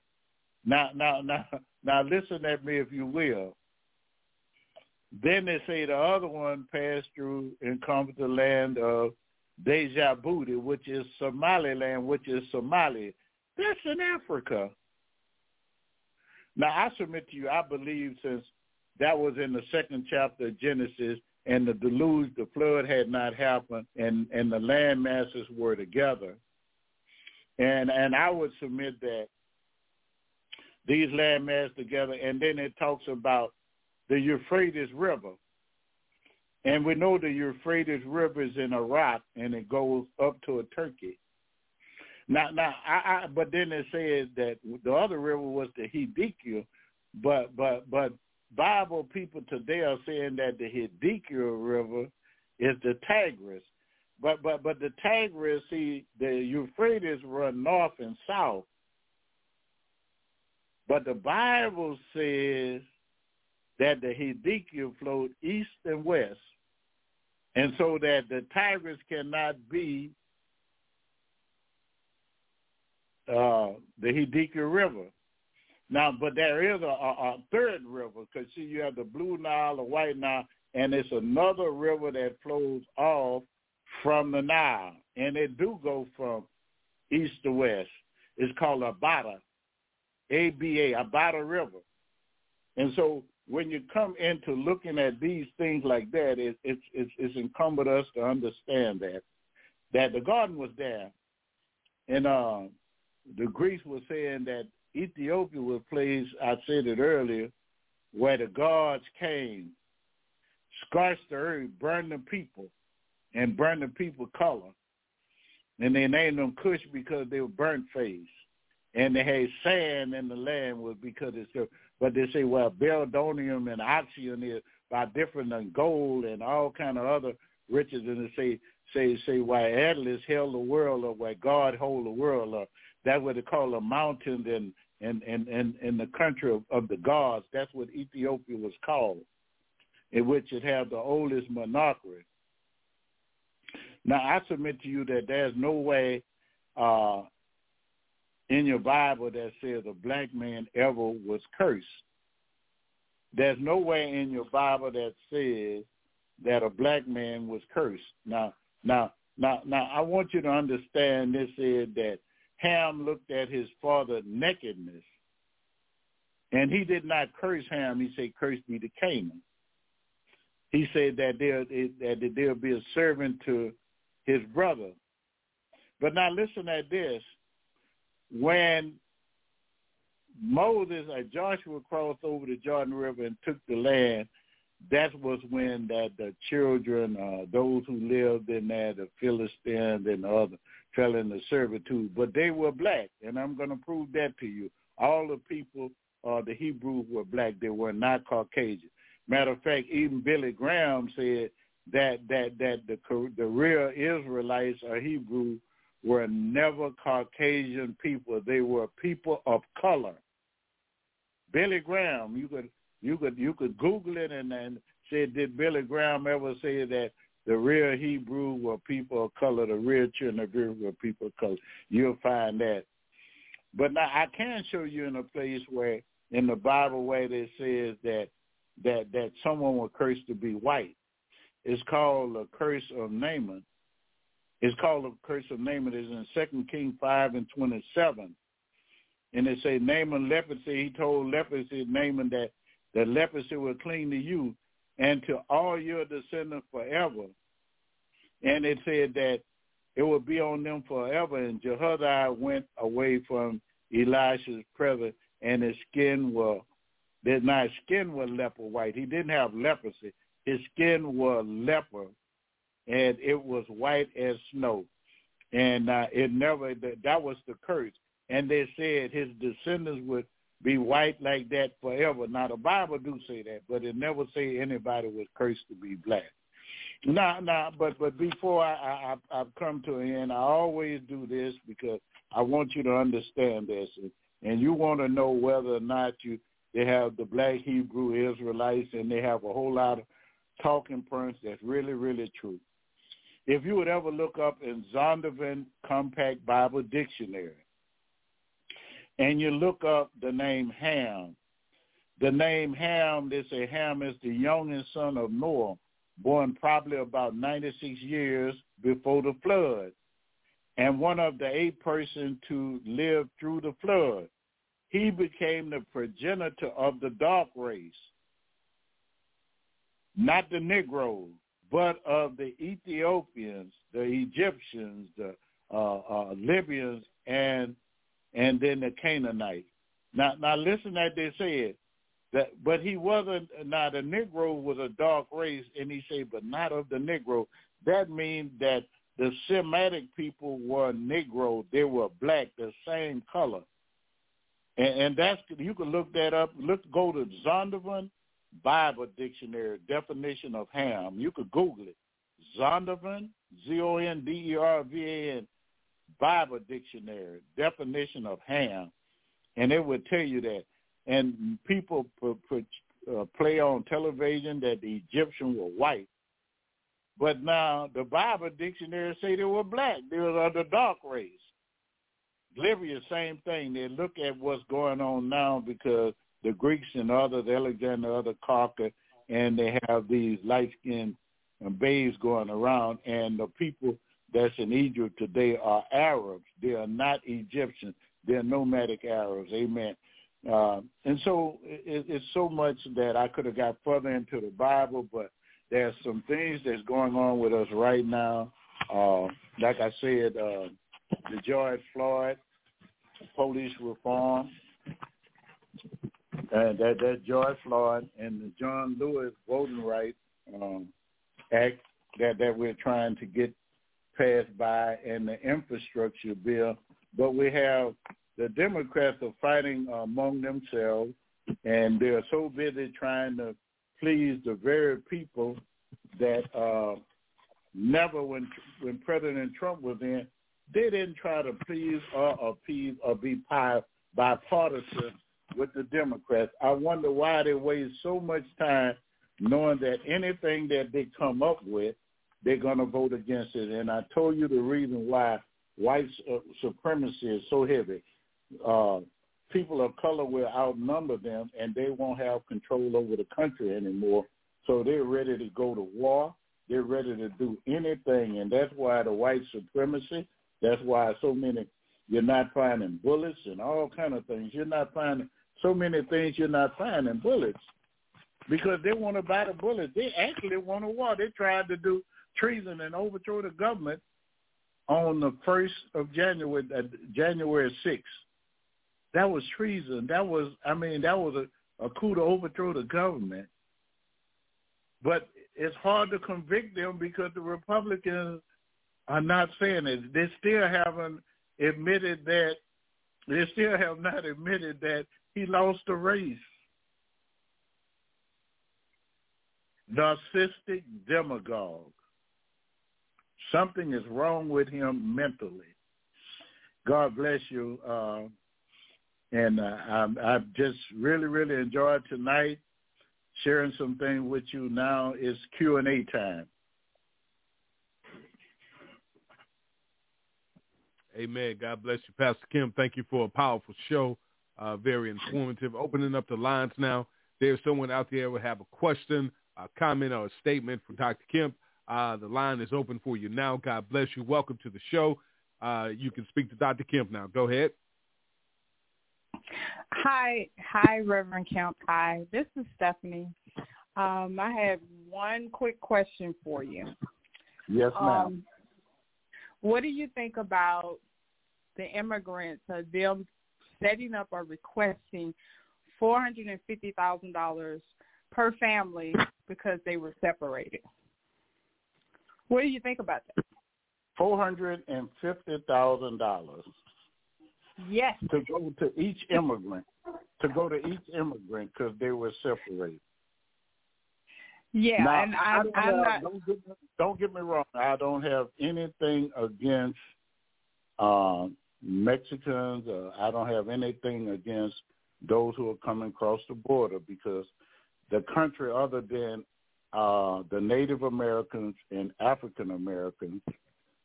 Speaker 2: Now, now, now, now, listen at me if you will. Then they say the other one passed through and come to the land of Djibouti, which is Somaliland, which is Somali. That's in Africa. Now, I submit to you, I believe since that was in the second chapter of Genesis, and the deluge, the flood had not happened, and and the land masses were together. And and I would submit that these land masses together, and then it talks about the Euphrates River. And we know the Euphrates River is in Iraq, and it goes up to Turkey. Now, now, I, I, but then it says that the other river was the Hiddekel, but but but Bible people today are saying that the Hiddekel River is the Tigris. But but but the Tigris, see, the Euphrates run north and south. But the Bible says that the Hiddekel flowed east and west. And so that the Tigris cannot be uh, the Hiddekel River. Now, but there is a, a, a third river because see, you have the Blue Nile, the White Nile, and it's another river that flows off from the Nile, and it do go from east to west. It's called Abata, A-B-A, Abata River. And so when you come into looking at these things like that, it, it's, it's, it's incumbent us to understand that, that the garden was there. And uh, the Greeks were saying that Ethiopia was a place, I said it earlier, where the gods came, scorched the earth, burned the people, and burned the people color. And they named them Cush because they were burnt face. And they had sand in the land was because it's but they say well Beldonium and Oxion is by different than gold and all kind of other riches and they say say say why Atlas held the world or why God hold the world or that's what they call a mountain and and and and in the country of, of the gods. That's what Ethiopia was called, in which it had the oldest monarchy. Now, I submit to you that there's no way uh, in your Bible that says a black man ever was cursed. There's no way in your Bible that says that a black man was cursed. Now, now, now, now, I want you to understand this is that Ham looked at his father nakedness, and he did not curse Ham. He said, "Curse be the Canaan." He said that there that there'll be a servant to his brother. But now listen at this: when Moses or Joshua crossed over the Jordan River and took the land, that was when that the children, uh, those who lived in there, the Philistines and the other, fell into servitude. But they were black, and I'm going to prove that to you. All the people, uh, the Hebrews were black. They were not Caucasian. Matter of fact, even Billy Graham said that that that the the real Israelites or Hebrews were never Caucasian people. They were people of color. Billy Graham, you could you could you could Google it and and say, did Billy Graham ever say that the real Hebrew were people of color, the real children of Israel were people of color? You'll find that. But now I can show you in a place where in the Bible where it says that that that someone was cursed to be white. It's called the curse of Naaman. It's called the curse of Naaman. It's in Second King five and twenty seven. And it say Naaman leprosy, he told leprosy Naaman that the leprosy will cling to you and to all your descendants forever. And it said that it will be on them forever. And Jehoiada went away from Elisha's presence, and his skin was that my skin was leper white. He didn't have leprosy. His skin was leper, and it was white as snow. And uh, it never that that was the curse. And they said his descendants would be white like that forever. Now the Bible do say that, but it never say anybody was cursed to be black. Now, now, but but before I, I I've come to an end, I always do this because I want you to understand this, and, and you want to know whether or not you they have the black Hebrew Israelites, and they have a whole lot of talking points that's really really true. If you would ever look up in Zondervan Compact Bible Dictionary, and you look up the name Ham, the name Ham, they say Ham is the youngest son of Noah, born probably about 96 years before the flood, and one of the eight persons to live through the flood. He became the progenitor of the dark race, not the Negroes, but of the Ethiopians, the Egyptians, the uh, uh, Libyans, and and then the Canaanites. Now, now listen that they said that, but he wasn't. Now the Negro was a dark race, and he said, but not of the Negro. That means that the Semitic people were Negro. They were black, the same color. And, and that's you can look that up. Look, go to Zondervan Bible Dictionary definition of ham. You could Google it. Zondervan, Z-O-N-D-E-R-V-A-N Bible Dictionary definition of ham, and it would tell you that. And people put, put, uh, play on television that the Egyptians were white, but now the Bible Dictionary say they were black. They were of the dark race. Libya, same thing. They look at what's going on now because the Greeks and others, Alexander, other conquer, and they have these light-skinned bays going around, and the people that's in Egypt today are Arabs. They are not Egyptians. They're nomadic Arabs. Amen. Uh, and so it, it's so much that I could have got further into the Bible, but there's some things that's going on with us right now. Uh, like I said, uh, the George Floyd police reform, and that that's George Floyd and the John Lewis Voting Rights um, Act that that we're trying to get passed by and the infrastructure bill, but we have the Democrats are fighting among themselves, and they're so busy trying to please the very people that uh, never, when when President Trump was in, they didn't try to please or appease or be bipartisan with the Democrats. I wonder why they waste so much time knowing that anything that they come up with they're going to vote against it. And I told you the reason why white supremacy is so heavy. Uh, people of color will outnumber them, and they won't have control over the country anymore. So they're ready to go to war. They're ready to do anything, and that's why the white supremacy. That's why so many you're not finding bullets and all kind of things. You're not finding so many things. You're not finding bullets because they want to buy the bullets. They actually want a war. They tried to do treason and overthrow the government on the first of January, uh, January sixth. That was treason. That was, I mean, that was a, a coup to overthrow the government. But it's hard to convict them because the Republicans are not saying it. They still haven't admitted that. They still have not admitted that he lost the race. Narcissistic demagogue. Something is wrong with him mentally. God bless you. Uh, and uh, I, I've just really, really enjoyed tonight sharing some things with you. Now is Q and A time.
Speaker 1: Amen. God bless you, Pastor Kim. Thank you for a powerful show. Uh, very informative. Opening up the lines now. There's someone out there who have a question a comment or a statement from Dr. Kemp, uh, the line is open for you now. God bless you. Welcome to the show. Uh, you can speak to Dr. Kemp now. Go ahead.
Speaker 3: Hi, hi, Reverend Kemp. Hi, this is Stephanie. Um, I have one quick question for you.
Speaker 2: Yes, ma'am. Um,
Speaker 3: what do you think about the immigrants, uh, them setting up or requesting four hundred and fifty thousand dollars per family because they were separated? What do you think about that?
Speaker 2: Four hundred and fifty thousand dollars.
Speaker 3: Yes.
Speaker 2: To go to each immigrant, to go to each immigrant because they were separated.
Speaker 3: Yeah,
Speaker 2: now,
Speaker 3: and I,
Speaker 2: don't,
Speaker 3: I'm
Speaker 2: have,
Speaker 3: not.
Speaker 2: Don't get, me, don't get me wrong. I don't have anything against uh, Mexicans. Uh, I don't have anything against those who are coming across the border because the country, other than uh, the Native Americans and African Americans,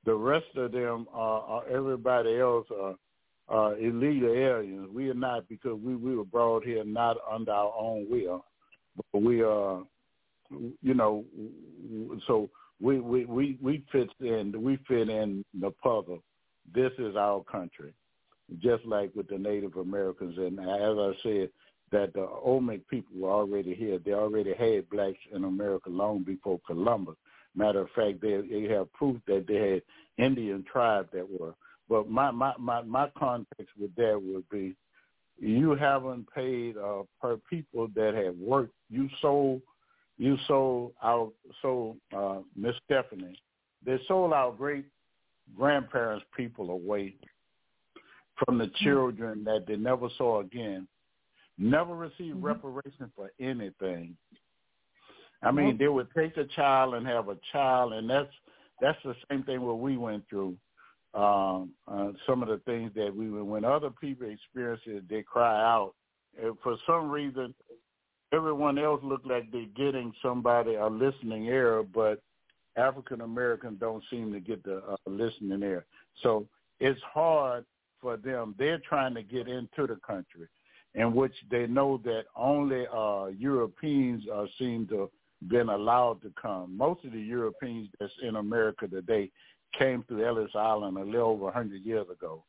Speaker 2: the rest of them are, are everybody else are, are illegal aliens. We are not because we, we were brought here not under our own will, but we are you know, so we we we we fit in we fit in the puzzle. This is our country, just like with the Native Americans. And as I said, that the Olmec people were already here. They already had blacks in America long before Columbus. Matter of fact, they, they have proof that they had Indian tribes that were. But my my my my context with that would be, you haven't paid uh, per people that have worked. You sold you sold our sold uh, Miss Stephanie. They sold our great grandparents people away from the hmm. children that they never saw again. Never received mm-hmm. reparation for anything. I mean, they would take a child and have a child, and that's that's the same thing what we went through. Um, uh, some of the things that we when other people experience it, they cry out. And for some reason, everyone else look like they're getting somebody a listening ear, but African Americans don't seem to get the uh, listening ear. So it's hard for them. They're trying to get into the country, in which they know that only uh, Europeans uh, seem to been allowed to come. Most of the Europeans that's in America today came through Ellis Island a little over 100 years ago.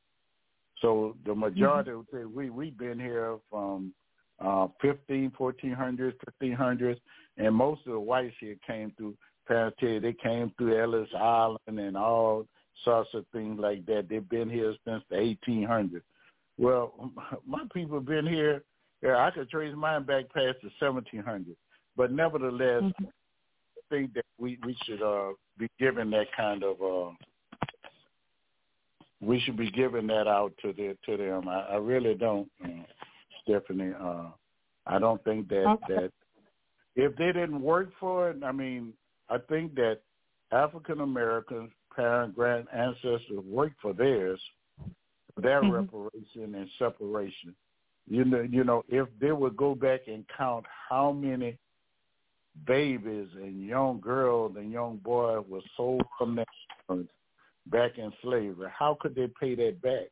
Speaker 2: So the majority mm-hmm. would say we we've been here from uh, 15, 1400s, 1500s, and most of the whites here came through Parentage. They came through Ellis Island and all sorts of things like that. They've been here since the 1800s. Well, (laughs) my people have been here. Yeah, I could trace mine back past the 1700s, but nevertheless, mm-hmm. I think that we we should uh, be given that kind of. Uh, we should be giving that out to the to them. I, I really don't. Uh, Stephanie. Uh, I don't think that okay. that if they didn't work for it, I mean, I think that African Americans, parent, grand ancestors worked for theirs, their mm-hmm. reparation and separation. You know, you know, if they would go back and count how many babies and young girls and young boys were sold from their parents back in slavery, how could they pay that back?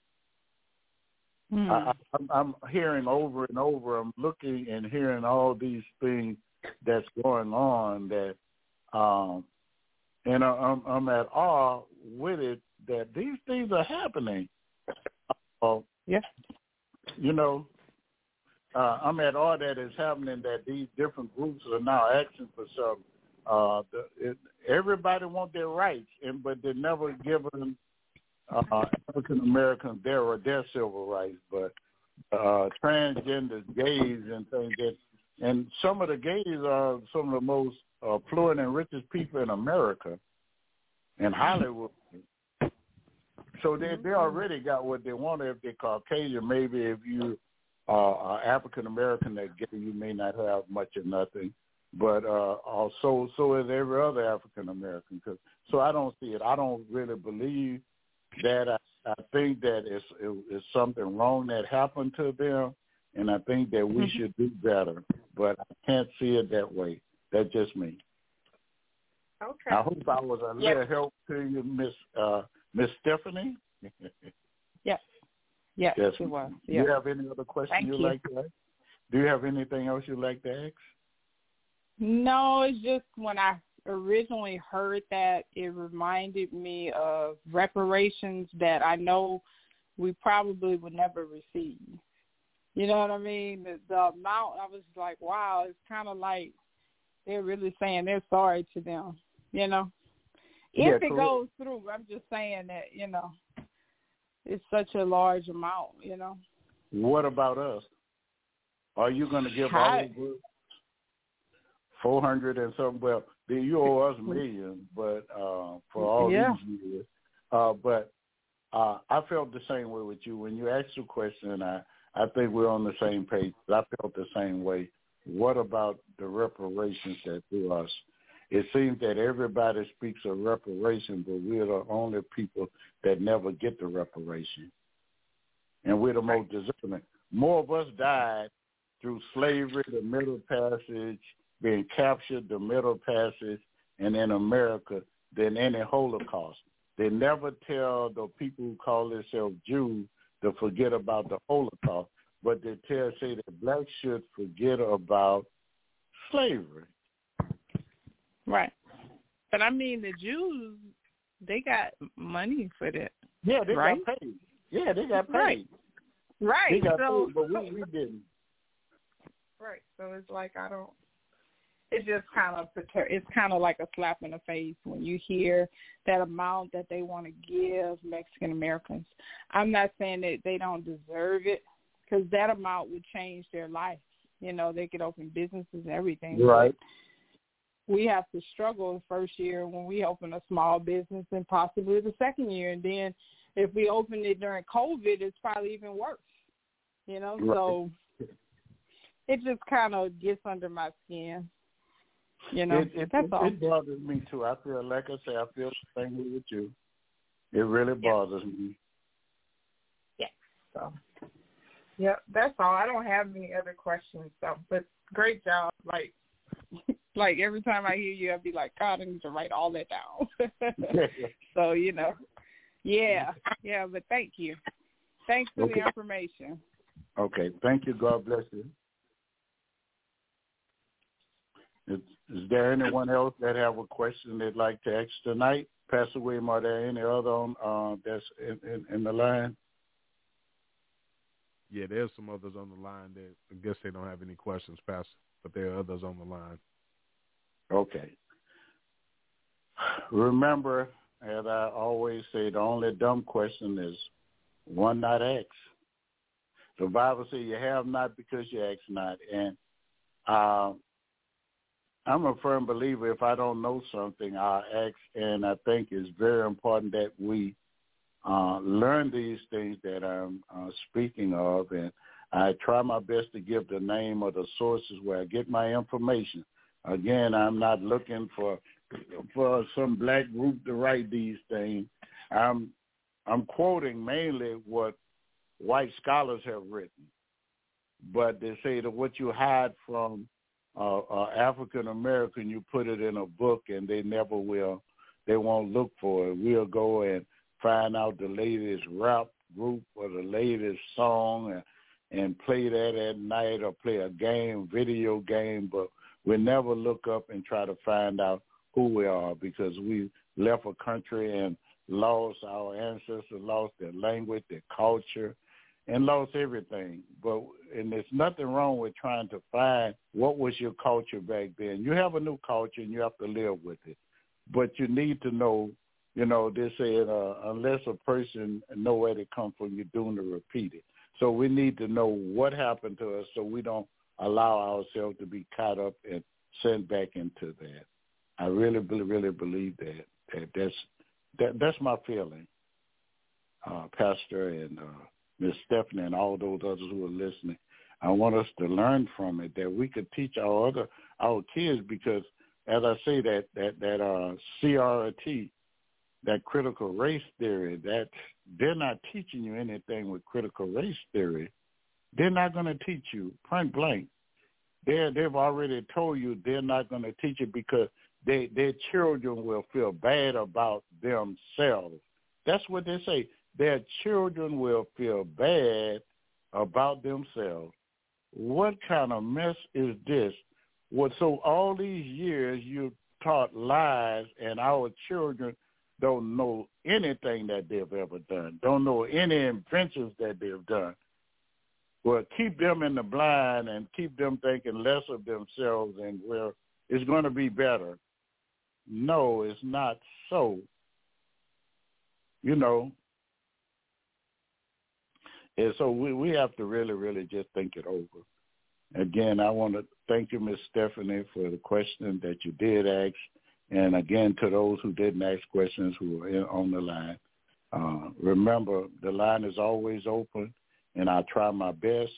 Speaker 2: Mm. I, I'm, I'm hearing over and over. I'm looking and hearing all these things that's going on that, um, and I, I'm, I'm at awe with it that these things are happening. Uh,
Speaker 3: yeah.
Speaker 2: You know, uh, I'm at awe that is happening. That these different groups are now asking for some. Uh, the, it, everybody want their rights, and but they're never given uh, African Americans there are their civil rights, but uh, transgenders, gays, and things that, and some of the gays are some of the most uh, fluent and richest people in America, in Hollywood. So they they already got what they want if they're Caucasian. Maybe if you are African American that gay, you may not have much or nothing. But uh, also, so is every other African American. Cause, so I don't see it. I don't really believe that I, I think that it's, it, it's something wrong that happened to them, and I think that we mm-hmm. should do better. But I can't see it that way. That's just me.
Speaker 3: Okay. I
Speaker 2: hope I was a little help to you, Miss uh, Miss Stephanie.
Speaker 3: yes. Yes, yes. it was.
Speaker 2: Do you have any other questions you'd
Speaker 3: you.
Speaker 2: like to ask? Do you have anything else you'd like to ask?
Speaker 3: No, it's just when I originally heard that, it reminded me of reparations that I know we probably would never receive. You know what I mean? The, the amount, I was like, wow, it's kind of like they're really saying they're sorry to them, you know? If
Speaker 2: Yeah,
Speaker 3: it
Speaker 2: correct.
Speaker 3: goes through, I'm just saying that, you know, it's such a large amount, you know?
Speaker 2: What about us? Are you going to give all of us four hundred and something? Well, then you owe us (laughs) millions, but uh, for all
Speaker 3: Yeah.
Speaker 2: these years. Uh, but uh, I felt the same way with you when you asked the question. I I think we're on the same page. I felt the same way. What about the reparations that do us? It seems that everybody speaks of reparation, but we're the only people that never get the reparation, and we're the most deserving. More of us died through slavery, the Middle Passage, being captured, the Middle Passage, and in America than any Holocaust. They never tell the people who call themselves Jews to forget about the Holocaust, but they tell say that blacks should forget about slavery.
Speaker 3: Right. But I mean, the Jews, they got money for that.
Speaker 2: Yeah, they
Speaker 3: Right.
Speaker 2: got paid. Yeah, they got paid.
Speaker 3: Right. Right.
Speaker 2: They got
Speaker 3: so,
Speaker 2: paid, but we, we didn't.
Speaker 3: Right. So it's like I don't. It's just kind of it's kind of like a slap in the face when you hear that amount that they want to give Mexican Americans. I'm not saying that they don't deserve it because that amount would change their life. You know, they could open businesses and everything.
Speaker 2: Right.
Speaker 3: We have to struggle the first year when we open a small business and possibly the second year, and then if we open it during COVID, it's probably even worse. You know,
Speaker 2: Right.
Speaker 3: so it just kind of gets under my skin. You know,
Speaker 2: it, it,
Speaker 3: that's
Speaker 2: it,
Speaker 3: all.
Speaker 2: it bothers me too. I feel like I say I feel the same way with you. It really bothers me. Yeah.
Speaker 3: So, yeah, that's all. I don't have any other questions. So, but great job. Like, (laughs) like every time I hear you, I'd be like, God, I need to write all that down. (laughs) so you know, yeah, yeah. But thank you. Thanks for
Speaker 2: Okay.
Speaker 3: the information.
Speaker 2: okay. Thank you. God bless you. Is, is there anyone else that have a question they'd like to ask tonight? Pastor William, are there any other on, uh, that's in, in, in the line?
Speaker 1: Yeah, there's some others on the line that I guess they don't have any questions, Pastor, but there are others on the line.
Speaker 2: Okay. Remember, as I always say, the only dumb question is one not asked. The Bible says you have not because you ask not. And uh, I'm a firm believer if I don't know something, I'll ask. And I think it's very important that we uh, learn these things that I'm uh, speaking of. And I try my best to give the name of the sources where I get my information. Again, I'm not looking for for some black group to write these things. I'm I'm quoting mainly what white scholars have written, but they say that what you hide from uh, uh, African American, you put it in a book, and they never will. They won't look for it. We'll go and find out the latest rap group or the latest song and, and play that at night or play a game, video game, but we never look up and try to find out who we are because we left a country and lost our ancestors, lost their language, their culture, and lost everything. But and there's nothing wrong with trying to find what was your culture back then. You have a new culture and you have to live with it. But you need to know, you know, they said uh, unless a person know where it come from, you're doing to repeat it. So we need to know what happened to us so we don't allow ourselves to be caught up and sent back into that. I really, really, really believe that. that that's that, that's my feeling, uh, Pastor and uh, Miss Stephanie and all those others who are listening. I want us to learn from it that we could teach our other our kids because, as I say, that that that uh, CRT, that critical race theory, that they're not teaching you anything with critical race theory. They're not going to teach you point blank. They they've already told you they're not going to teach it because they their children will feel bad about themselves. That's what they say. Their children will feel bad about themselves. What kind of mess is this Well, so all these years you taught lies, and our children don't know anything that they've ever done, don't know any inventions that they've done. Well, keep them in the blind and keep them thinking less of themselves and where it's going to be better. No, it's not so. You know, and so we, we have to really, really just think it over. Again, I want to thank you, Ms. Stephanie, for the question that you did ask. And again, to those who didn't ask questions who are in, on the line, uh, remember the line is always open, and I try my best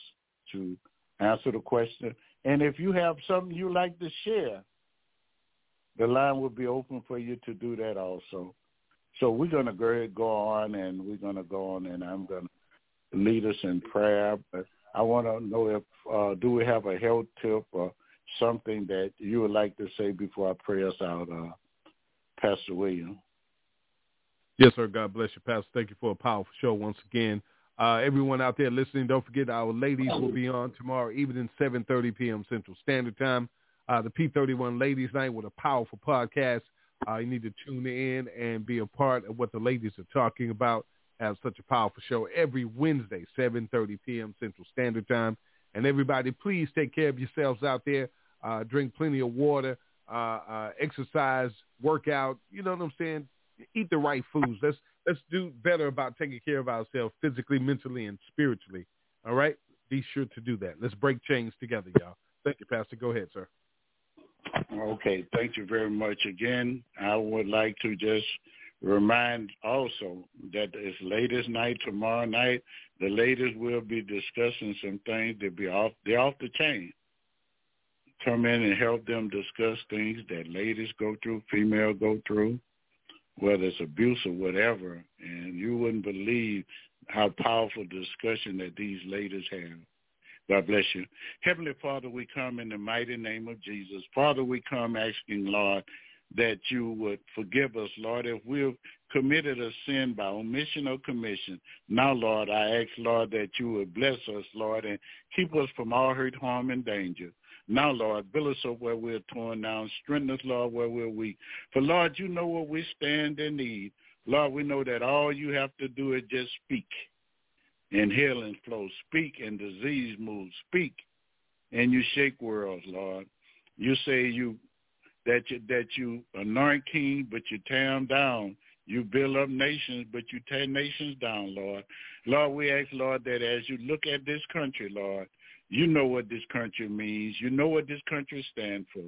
Speaker 2: to answer the question. And if you have something you'd like to share, the line will be open for you to do that also. So we're going to go on, and we're going to go on, and I'm going to lead us in prayer. I want to know if uh, do we have a health tip or something that you would like to say before I pray us out, uh, Pastor William?
Speaker 1: Yes, sir. God bless you, Pastor. Thank you for a powerful show once again. Uh, everyone out there listening, don't forget our ladies will be on tomorrow evening, 7.30 p.m. Central Standard Time. Uh, the P31 Ladies Night with a powerful podcast. Uh, you need to tune in and be a part of what the ladies are talking about. Have such a powerful show every Wednesday, 7.30 p.m. Central Standard Time. And everybody, please take care of yourselves out there. Uh, drink plenty of water, uh, uh, exercise, work out. You know what I'm saying? Eat the right foods. Let's let's do better about taking care of ourselves physically, mentally, and spiritually. All right? Be sure to do that. Let's break chains together, y'all. Thank you, Pastor. Go ahead, sir.
Speaker 2: Okay, thank you very much again. I would like to just remind also that it's ladies night tomorrow night. The ladies will be discussing some things that be off they're off the chain. Come in and help them discuss things that ladies go through, female go through, whether it's abuse or whatever. And you wouldn't believe how powerful discussion that these ladies have. God bless you. Heavenly Father, we come in the mighty name of Jesus. Father, we come asking, Lord, that you would forgive us, Lord, if we've committed a sin by omission or commission. Now, Lord, I ask, Lord, that you would bless us, Lord, and keep us from all hurt, harm, and danger. Now, Lord, build us up where we're torn down. Strengthen us, Lord, where we're weak. For, Lord, you know what we stand in need. Lord, we know that all you have to do is just speak and healing flows. Speak and disease moves. Speak and you shake worlds, Lord. You say you that you that you anoint king, but you tear them down. You build up nations, but you tear nations down, Lord. Lord, we ask, Lord, that as you look at this country, Lord, you know what this country means. You know what this country stands for.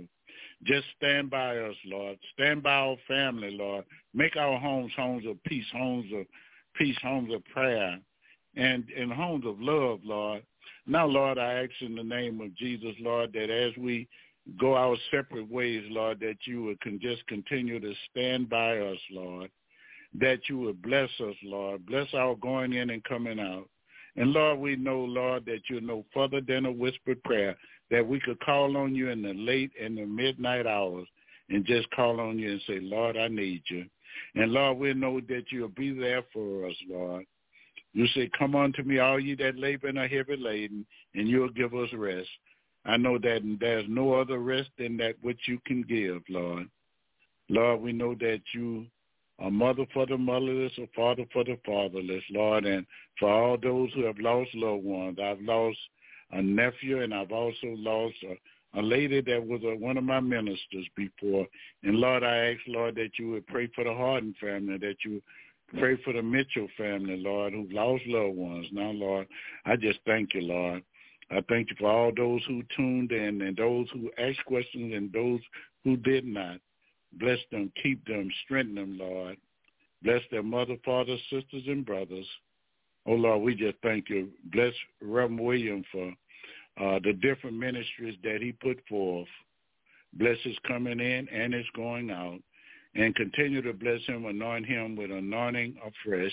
Speaker 2: Just stand by us, Lord. Stand by our family, Lord. Make our homes homes of peace, homes of peace, homes of prayer and and homes of love, Lord. Now, Lord, I ask in the name of Jesus, Lord, that as we go our separate ways, Lord, that you would can just continue to stand by us, Lord, that you would bless us, Lord, bless our going in and coming out. And Lord, we know, Lord, that you're no further than a whispered prayer, that we could call on you in the late and the midnight hours and just call on you and say, Lord, I need you. And Lord, we know that you'll be there for us, Lord. You say, come unto me, all ye that labor and are heavy laden, and you'll give us rest. I know that there's no other rest than that which you can give, Lord. Lord, we know that you are mother for the motherless, a father for the fatherless, Lord. And for all those who have lost loved ones, I've lost a nephew, and I've also lost a, a lady that was a, one of my ministers before. And Lord, I ask, Lord, that you would pray for the Harden family, that you Pray for the Mitchell family, Lord, who lost loved ones. Now, Lord, I just thank you, Lord. I thank you for all those who tuned in and those who asked questions and those who did not. Bless them, keep them, strengthen them, Lord. Bless their mother, father, sisters, and brothers. Oh, Lord, we just thank you. Bless Reverend William for uh, the different ministries that he put forth. Bless his coming in and his going out and continue to bless him, anoint him with anointing afresh.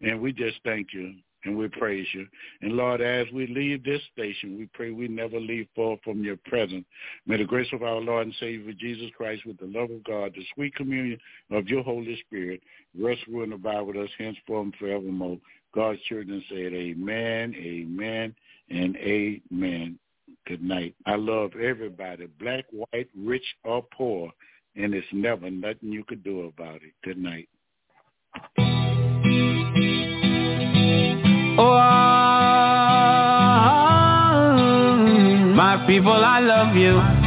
Speaker 2: And we just thank you and we praise you. And Lord, as we leave this station, we pray we never leave far from your presence. May the grace of our Lord and Savior Jesus Christ with the love of God, the sweet communion of your Holy Spirit, rest, rule, and abide with us henceforth and forevermore. God's children said amen, amen, and amen. Good night. I love everybody, black, white, rich, or poor, and it's never nothing you could do about it. Good night.
Speaker 4: Oh, my people, I love you.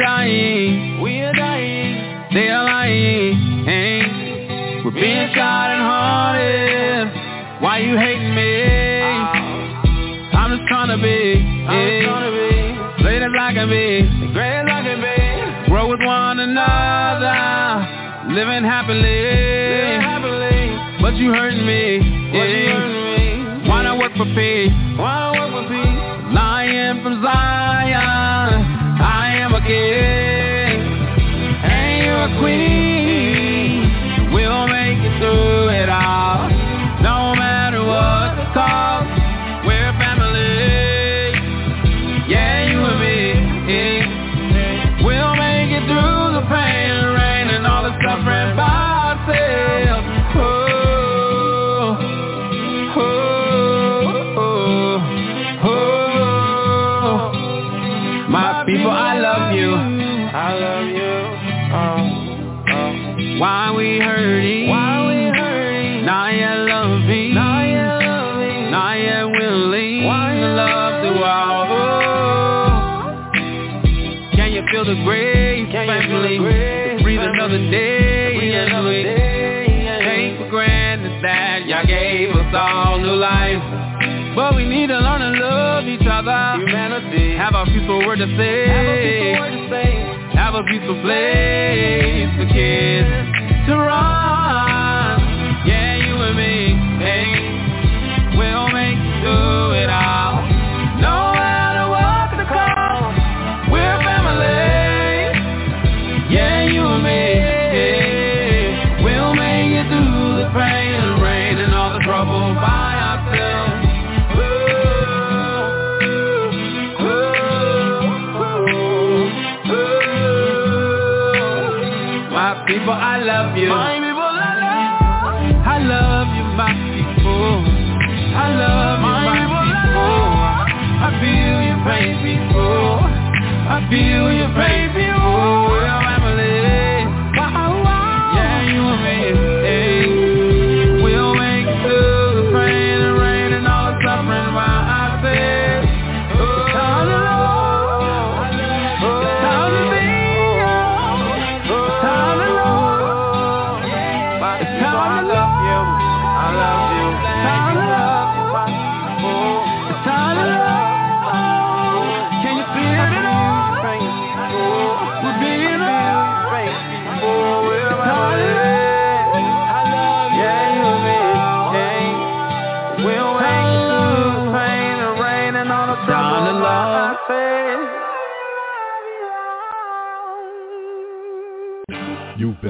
Speaker 4: Dying. We are dying. They are lying. Hey. We're being shot and haunted. Why you hating me? I'm just trying to be. Yeah. Great as I can be. Great as I can be. Grow with one another. Living happily. Living happily. But you hurting me. Yeah. Why not work for peace? I am a. And you're a queen. You willing. Why you love the world? Oh. Can you feel the grace, Can family? To breathe another day. Breathe another day. Take for granted that y'all gave us all new life. But we need to learn to love each other. Humanity. Have a peaceful word to say. Have a peaceful word to say. Have a peaceful place for kids to run. People, I love you. My people, I love. I love you, my people. I love you, my, people. I feel your pain, people. I feel your pain,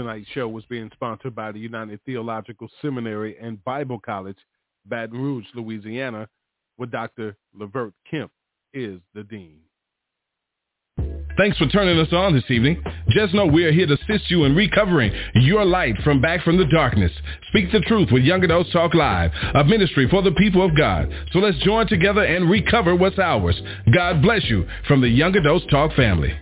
Speaker 1: Tonight's show was being sponsored by the United Theological Seminary and Bible College, Baton Rouge, Louisiana, where Dr. Levert Kemp is the dean.
Speaker 5: Thanks for turning us on this evening. Just know we are here to assist you in recovering your light from back from the darkness. Speak the truth with Young Adults Talk Live, a ministry for the people of God. So let's join together and recover what's ours. God bless you from the Young Adults Talk family.